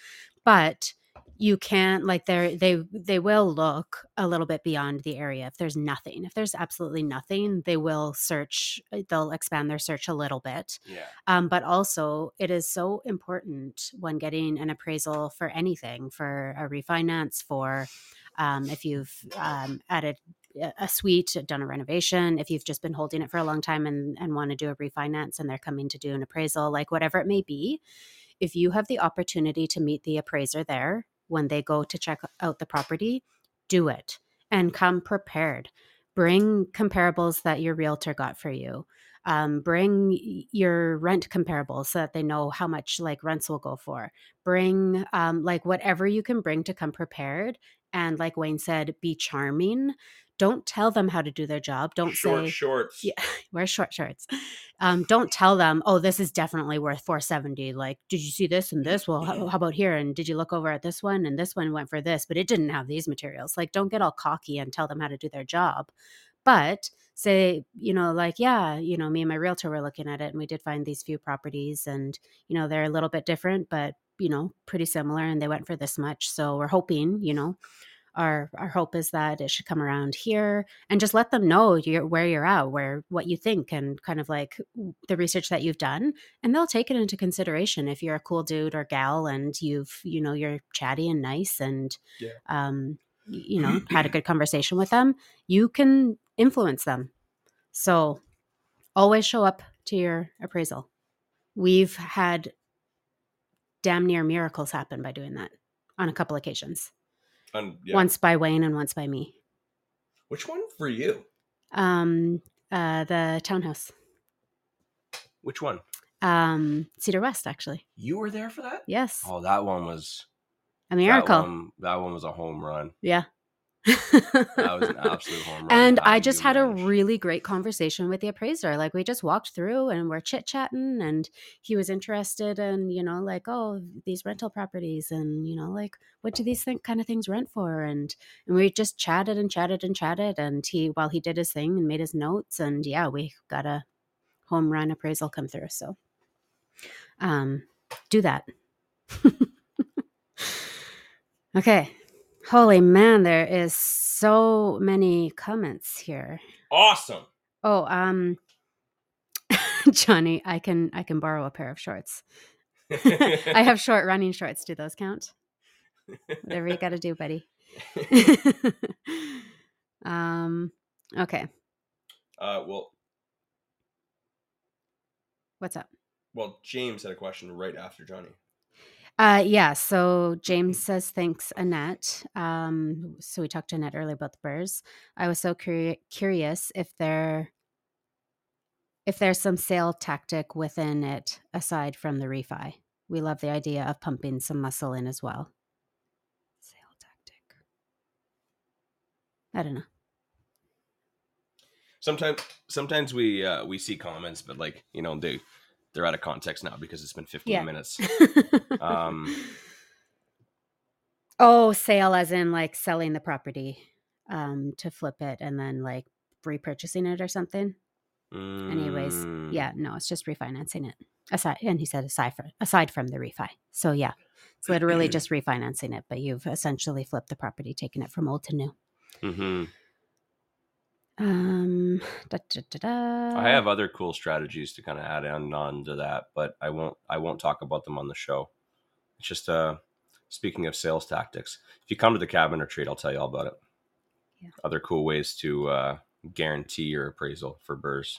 But you can't like they they they will look a little bit beyond the area if there's nothing if there's absolutely nothing they will search uh, they'll expand their search a little bit yeah. um, but also it is so important when getting an appraisal for anything for a refinance for um, if you've um, added a- suite done a renovation if you've just been holding it for a long time and, and want to do a refinance and they're coming to do an appraisal like whatever it may be if you have the opportunity to meet the appraiser there when they go to check out the property do it and come prepared. Bring comparables that your realtor got for you. Um, bring your rent comparables so that they know how much like rents will go for. Bring um, like whatever you can bring to come prepared and like wayne said be charming don't tell them how to do their job. Don't Short say shorts. Yeah. wear short shorts. Um, don't tell them oh this is definitely worth 470 like did you see this and this? Well how, how about here? And did you look over at this one? And this one went for this but it didn't have these materials. Like don't get all cocky and tell them how to do their job. But say you know like yeah you know me and my realtor were looking at it and we did find these few properties and you know they're a little bit different but you know pretty similar and they went for this much. So we're hoping you know our our hope is that it should come around here and just let them know you're, where you're at where what you think and kind of like the research that you've done and they'll take it into consideration if you're a cool dude or gal and you've you know you're chatty and nice and Yeah. um you know had a good conversation with them you can influence them. So always show up to your appraisal. We've had damn near miracles happen by doing that on a couple occasions And, yeah. once by Wayne and once by me. Which one for you? Um, uh, the townhouse, Which one? um, Cedar West, actually. You were there for that? Yes, Oh, that one was a miracle. That one, that one was a home run. Yeah. That was an absolute home run. and How I just had a really great conversation with the appraiser. Like we just walked through and we're chit chatting, and he was interested in, you know, like oh these rental properties, and you know, like what do these think kind of things rent for, and and we just chatted and chatted and chatted, and he while he did his thing and made his notes, and yeah, we got a home run appraisal come through. So, um, do that. okay. Holy man, there is so many comments here. awesome. Oh, um Johnny, I can I can borrow a pair of shorts. I have short running shorts. Do those count? Whatever you got to do, buddy. um okay. Uh, well, What's up? well, James had a question right after Johnny. Uh yeah, so James says thanks Annette. Um so we talked to Annette earlier about the BRRRRs. I was so curi- curious if there if there's some sale tactic within it aside from the refi. We love the idea of pumping some muscle in as well. Sale tactic. I don't know. Sometimes, sometimes we uh, we see comments, but like you know, they they're out of context now because it's been 15 Yeah. minutes. Um, oh, sale as in like selling the property um to flip it and then like repurchasing it or something. Anyways, mm, yeah, no, it's just refinancing it. Aside, and he said aside from aside from the refi. So yeah, it's literally just refinancing it, but you've essentially flipped the property, taken it from old to new. mhm. Um, da, da, da. I have other cool strategies to kind of add on on to that, but I won't I won't talk about them on the show. It's just uh speaking of sales tactics. If you come to the cabin retreat, I'll tell you all about it. Yeah. Other cool ways to uh guarantee your appraisal for BRRRRs.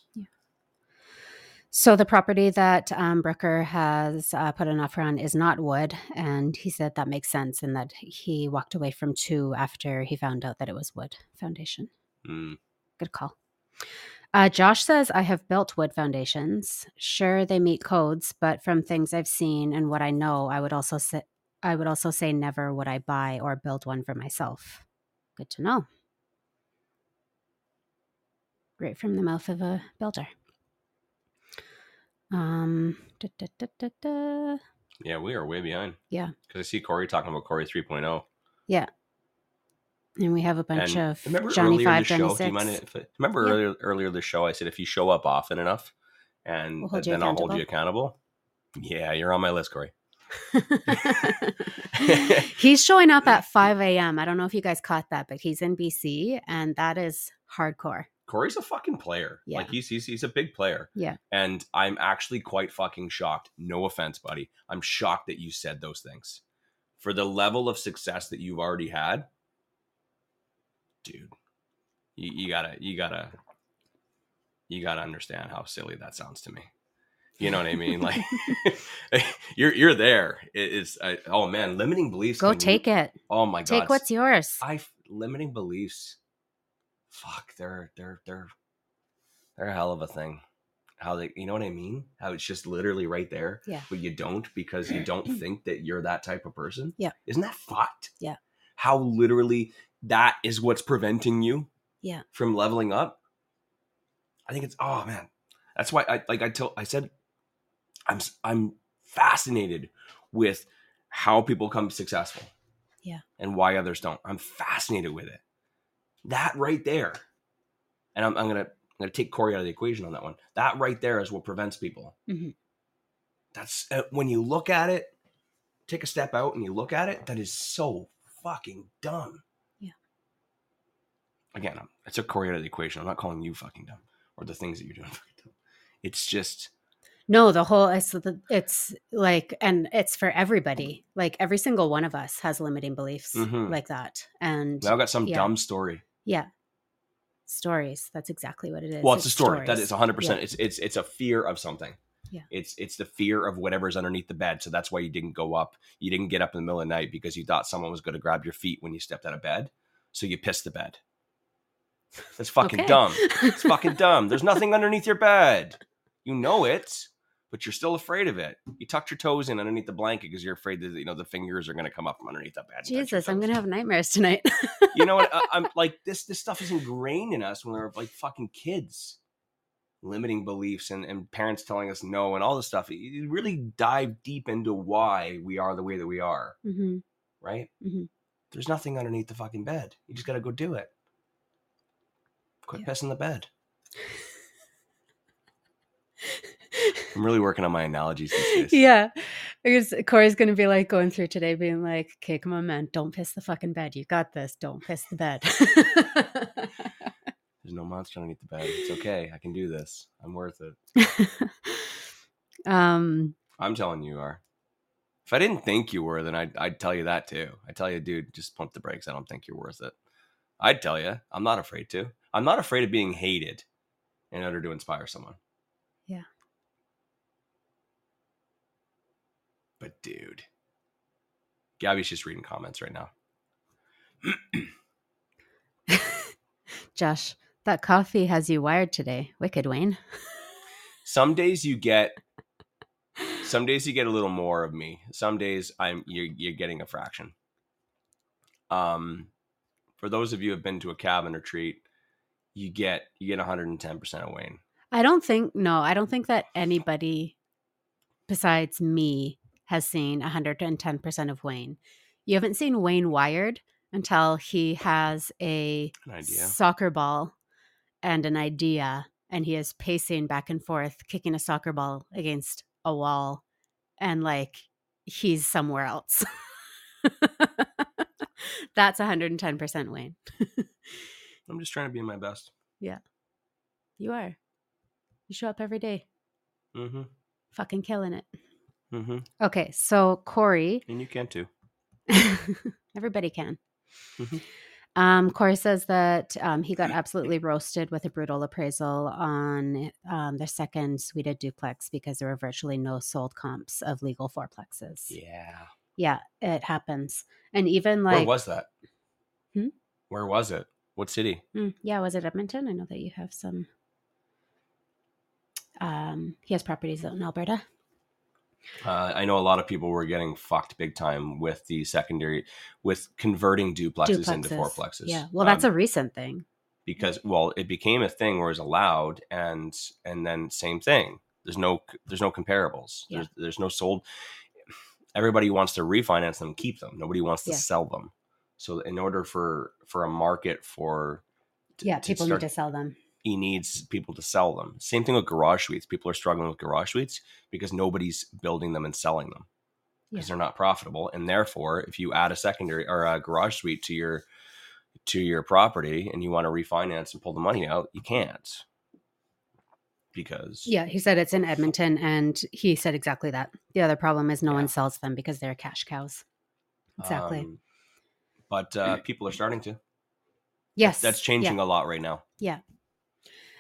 So the property that um, Brooker has uh, put an offer on is not wood, and he said that makes sense, and that he walked away from two after he found out that it was wood foundation. Mm. Good call. Uh, Josh says, I have built wood foundations. Sure, they meet codes, but from things I've seen and what I know, I would also say, I would also say never would I buy or build one for myself. Good to know. Right from the mouth of a builder. Um, da, da, da. Yeah, we are way behind. Yeah. Because I see Corey talking about Corey oh. 3.0. and we have a bunch And of remember Johnny Five, Johnny show? Do you mind Six. I- remember Yeah. earlier earlier the show? I said if you show up often enough, and We'll then I'll hold you accountable. Yeah, you're on my list, Corey. he's showing up at 5 a.m. I don't know if you guys caught that, but he's in BC and that is hardcore. Corey's a fucking player. Yeah. Like he's, he's he's a big player. Yeah. And I'm actually quite fucking shocked. No offense, buddy. I'm shocked that you said those things. For the level of success that you've already had, dude. You, you gotta you gotta you gotta understand how silly that sounds to me. You know what I mean? Like you're you're there. It is I, oh man, limiting beliefs. Go take it. Oh my god. Take what's yours. I limiting beliefs. Fuck, they're they're they're they're a hell of a thing. How they, you know what I mean? How it's just literally right there, Yeah. but you don't because you don't think that you're that type of person. Yeah. isn't that fucked? Yeah. How literally that is what's preventing you. Yeah. From leveling up. I think it's oh man, that's why I like I tell I said, I'm I'm fascinated with how people come successful. Yeah. And why others don't. I'm fascinated with it that right there and i'm, I'm gonna i'm gonna take corey out of the equation on that one that right there is what prevents people Mhm. that's uh, when you look at it take a step out and you look at it that is so fucking dumb. Again, I'm- took Corey out of the equation. I'm not calling you fucking dumb or the things that you're doing fucking dumb. It's just No, the whole it's it's like and it's for everybody. Like every single one of us has limiting beliefs Mhm. like that. And now I got some yeah. dumb story. yeah. Stories. That's exactly what it is. Well, it's a story. That stories. is 100. percent Yeah. It's it's it's a fear of something. Yeah. It's it's the fear of whatever's underneath the bed. So that's why you didn't go up. You didn't get up in the middle of the night because you thought someone was going to grab your feet when you stepped out of bed. So you pissed the bed. That's fucking Okay. dumb. It's fucking dumb. There's nothing underneath your bed. You know it, but you're still afraid of it. You tucked your toes in underneath the blanket because you're afraid that you know the fingers are going to come up from underneath the bed. and touch your Jesus, I'm gonna have nightmares tonight. you know what I, i'm like this this stuff is ingrained in us when we're like fucking kids limiting beliefs and, and parents telling us no and all this stuff you really dive deep into why we are the way that we are hmm right Mhm. there's nothing underneath the fucking bed you just got to go do it quit Yeah. pissing the bed i'm really working on my analogies yeah. Because Corey's gonna be like going through today, being like, "Okay, come on, man, don't piss the fucking bed. You got this. Don't piss the bed." there's no monster underneath the bed it's okay i can do this i'm worth it um. I'm telling you, you are. If I didn't think you were, then I'd, I'd tell you that too. I tell you, dude, just pump the brakes. I don't think you're worth it. I'd tell you, I'm not afraid to. I'm not afraid of being hated in order to inspire someone. Yeah. But dude, Gabby's just reading comments right now. Josh, that coffee has you wired today. Wicked, Wayne. Some days you get, some days you get a little more of me. Some days I'm you're, you're getting a fraction. Um, for those of you who have been to a cabin retreat, you get you get 110 percent of Wayne. I don't think no, I don't think that anybody besides me has seen 110% of Wayne. You haven't seen Wayne wired until he has a idea. soccer ball and an idea and he is pacing back and forth kicking a soccer ball against a wall and like he's somewhere else. That's 110% Wayne. I'm just trying to be my best. Yeah. You are. You show up every day, Mm-hmm. fucking killing it. Mm-hmm. Okay, so Corey, And you can too. everybody can. Mhm. Um, Corey says that um, he got absolutely roasted with a brutal appraisal on um, their second suited duplex because there were virtually no sold comps of legal fourplexes. Yeah. Yeah, it happens. And even like, Where was that? Hmm? Where was it? What city? Mm, yeah, was it Edmonton? I know that you have some. Um, he has properties out in Alberta. Uh, I know a lot of people were getting fucked big time with the secondary, with converting duplexes, into fourplexes. Yeah, well, that's Um, a recent thing. because well, it became a thing where it's allowed, and and then same thing. There's no there's no comparables. Yeah. There's there's no sold. Everybody wants to refinance them, keep them. Nobody wants to Yeah. sell them. So in order for for a market for to- Yeah, to people start- need to sell them. he needs people to sell them. Same thing with garage suites. People are struggling with garage suites because nobody's building them and selling them because Yeah. they're not profitable. And therefore, if you add a secondary or a garage suite to your to your property and you want to refinance and pull the money out, you can't because Yeah, he said it's in Edmonton, and he said exactly that. The other problem is no Yeah. one sells them because they're cash cows. Exactly. um, but uh, people are starting to. yes, That's yeah. changing a lot right now. Yeah.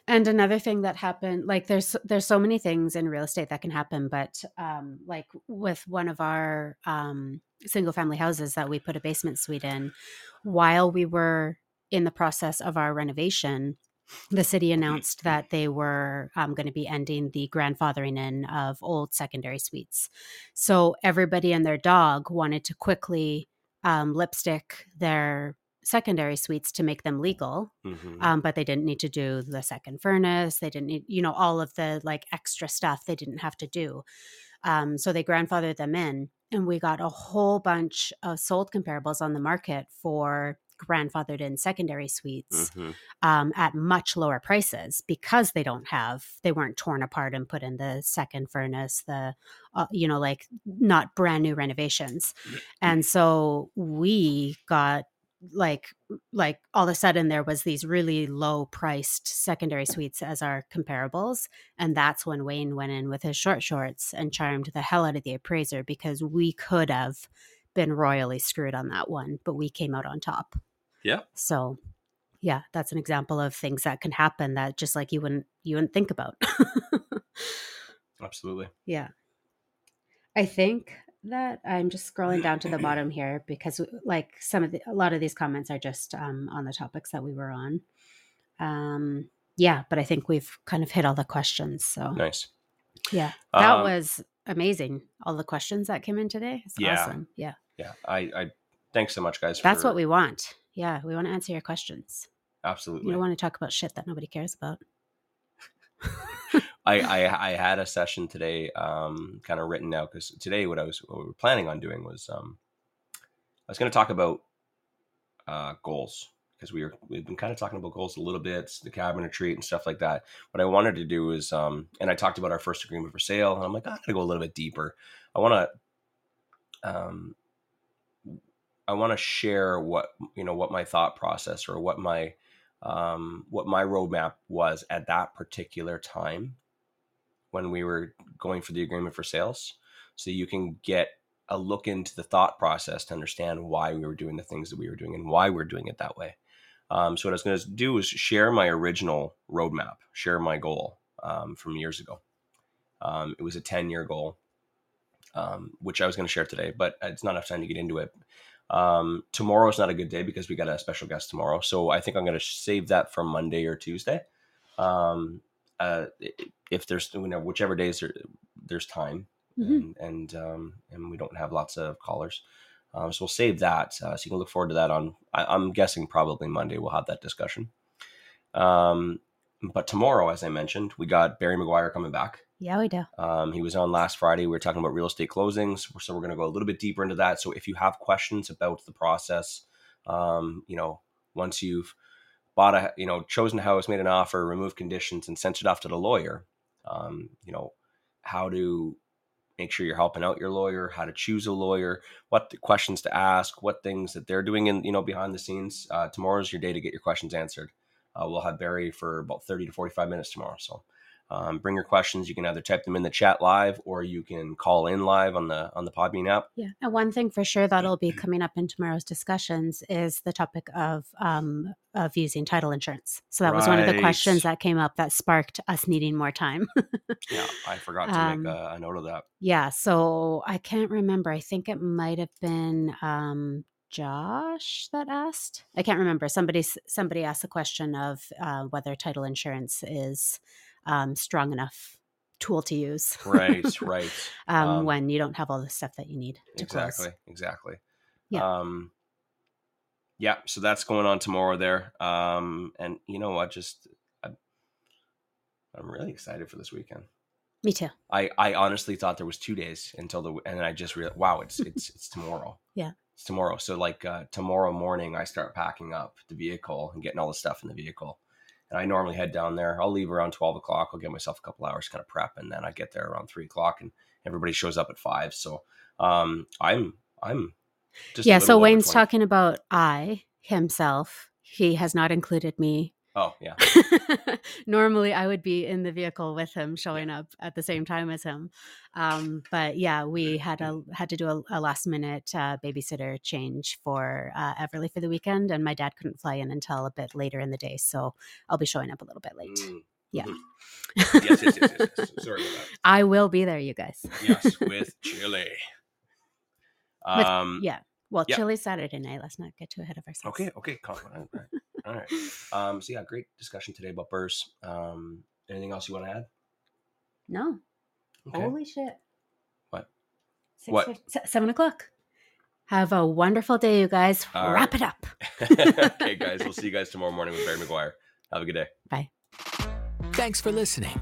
And another thing that happened, like there's there's so many things in real estate that can happen, but um, like with one of our um, single family houses that we put a basement suite in, while we were in the process of our renovation, the city announced that they were um, going to be ending the grandfathering in of old secondary suites. So everybody and their dog wanted to quickly um, lipstick their secondary suites to make them legal Mhm. um, but they didn't need to do the second furnace. They didn't need, you know, all of the like extra stuff they didn't have to do. Um, so they grandfathered them in, and we got a whole bunch of sold comparables on the market for grandfathered in secondary suites Mhm. um, at much lower prices because they don't have they weren't torn apart and put in the second furnace the uh, you know like not brand new renovations and so we got like like all of a sudden there was these really low priced secondary suites as our comparables and that's when wayne went in with his short shorts and charmed the hell out of the appraiser because we could have been royally screwed on that one but we came out on top Yeah. so yeah that's an example of things that can happen that just like you wouldn't you wouldn't think about Absolutely. Yeah. I think that I'm just scrolling down to the bottom here because like some of the a lot of these comments are just um, on the topics that we were on. Um, yeah, but I think we've kind of hit all the questions. So Nice. yeah, that Um, was amazing. All the questions that came in today. It's Yeah. awesome. Yeah, Yeah. I, I thanks so much, guys. that's for- what we want. Yeah, we want to answer your questions. absolutely. We don't want to talk about shit that nobody cares about. I, I I had a session today, um, kind of written out because today what I was what we were planning on doing was um, I was going to talk about uh, goals because we were we've been kind of talking about goals a little bit, the cabin retreat and stuff like that. What I wanted to do is, um, and I talked about our first agreement for sale, and I'm like, I'm going to go a little bit deeper. I want to, um, I want to share what you know what my thought process or what my um, what my roadmap was at that particular time when we were going for the agreement for sales. So you can get a look into the thought process to understand why we were doing the things that we were doing and why we're doing it that way. Um, so what i was going to do is share my original roadmap share my goal um, from years ago. Um, it was a 10 year goal um, which i was going to share today but it's not enough time to get into it um, tomorrow's not a good day because we got a special guest tomorrow. So I think I'm going to save that for Monday or Tuesday. Um, uh, if there's you know whichever days there, there's time Mhm. and and, um, and we don't have lots of callers, um, so we'll save that. Uh, so you can look forward to that on. I, I'm guessing probably Monday we'll have that discussion. Um, but tomorrow, as I mentioned, we got Barry McGuire coming back. Yeah, we do. Um, he was on last Friday. We were talking about real estate closings, so we're going to go a little bit deeper into that. So if you have questions about the process, um, you know, once you've bought a, you know, chosen a house, made an offer, removed conditions, and sent it off to the lawyer, um, you know, how to make sure you're helping out your lawyer, how to choose a lawyer, what questions to ask, what things that they're doing in, you know, behind the scenes. Uh, tomorrow's your day to get your questions answered. Uh, we'll have Barry for about 30 to 45 minutes tomorrow. So um, bring your questions. You can either type them in the chat live or you can call in live on the on the Podbean app. Yeah. And one thing for sure that'll be coming up in tomorrow's discussions is the topic of um of using title insurance. So that was one of the questions that came up that sparked us needing more time. Yeah, I forgot to Um, make a, a note of that. yeah. So I can't remember. I think it might have been um Josh that asked. I can't remember. Somebody somebody asked the question of uh, whether title insurance is um, strong enough tool to use. Right, right. um, Um, when you don't have all the stuff that you need to exactly, close. exactly. Yeah. Um, yeah. So that's going on tomorrow there. Um, and you know what? Just I, I'm really excited for this weekend. Me too. I, I honestly thought there was two days until the and I just realized wow it's it's it's tomorrow. Yeah. It's tomorrow. So like uh, tomorrow morning I start packing up the vehicle and getting all the stuff in the vehicle. And I normally head down there. I'll leave around twelve o'clock. I'll give myself a couple hours kind of prep, and then I get there around three o'clock, and everybody shows up at five. So um, I'm I'm just yeah. So Wayne's 20 talking about I himself. He has not included me. Oh yeah, Normally, I would be in the vehicle with him, showing up at the same time as him. Um, but yeah, we had a had to do a, a last minute uh, babysitter change for uh, Everly for the weekend, and my dad couldn't fly in until a bit later in the day, so I'll be showing up a little bit late. Mm, Yeah. mhm. yes, yes, yes, yes, yes. Sorry about that. I will be there, you guys. Yes, with chili. With- Um, yeah. Well, yeah. chili Saturday night. Let's not get too ahead of ourselves. Okay, okay, calm all right, all right. Um, so yeah, great discussion today about BRRRRs. Um, anything else you want to add? No. Okay. Holy shit. What? Six What? fif- se- seven o'clock. Have a wonderful day, you guys. All Wrap right. it up. okay, guys, we'll see you guys tomorrow morning with Barry McGuire. Have a good day. Bye. Thanks for listening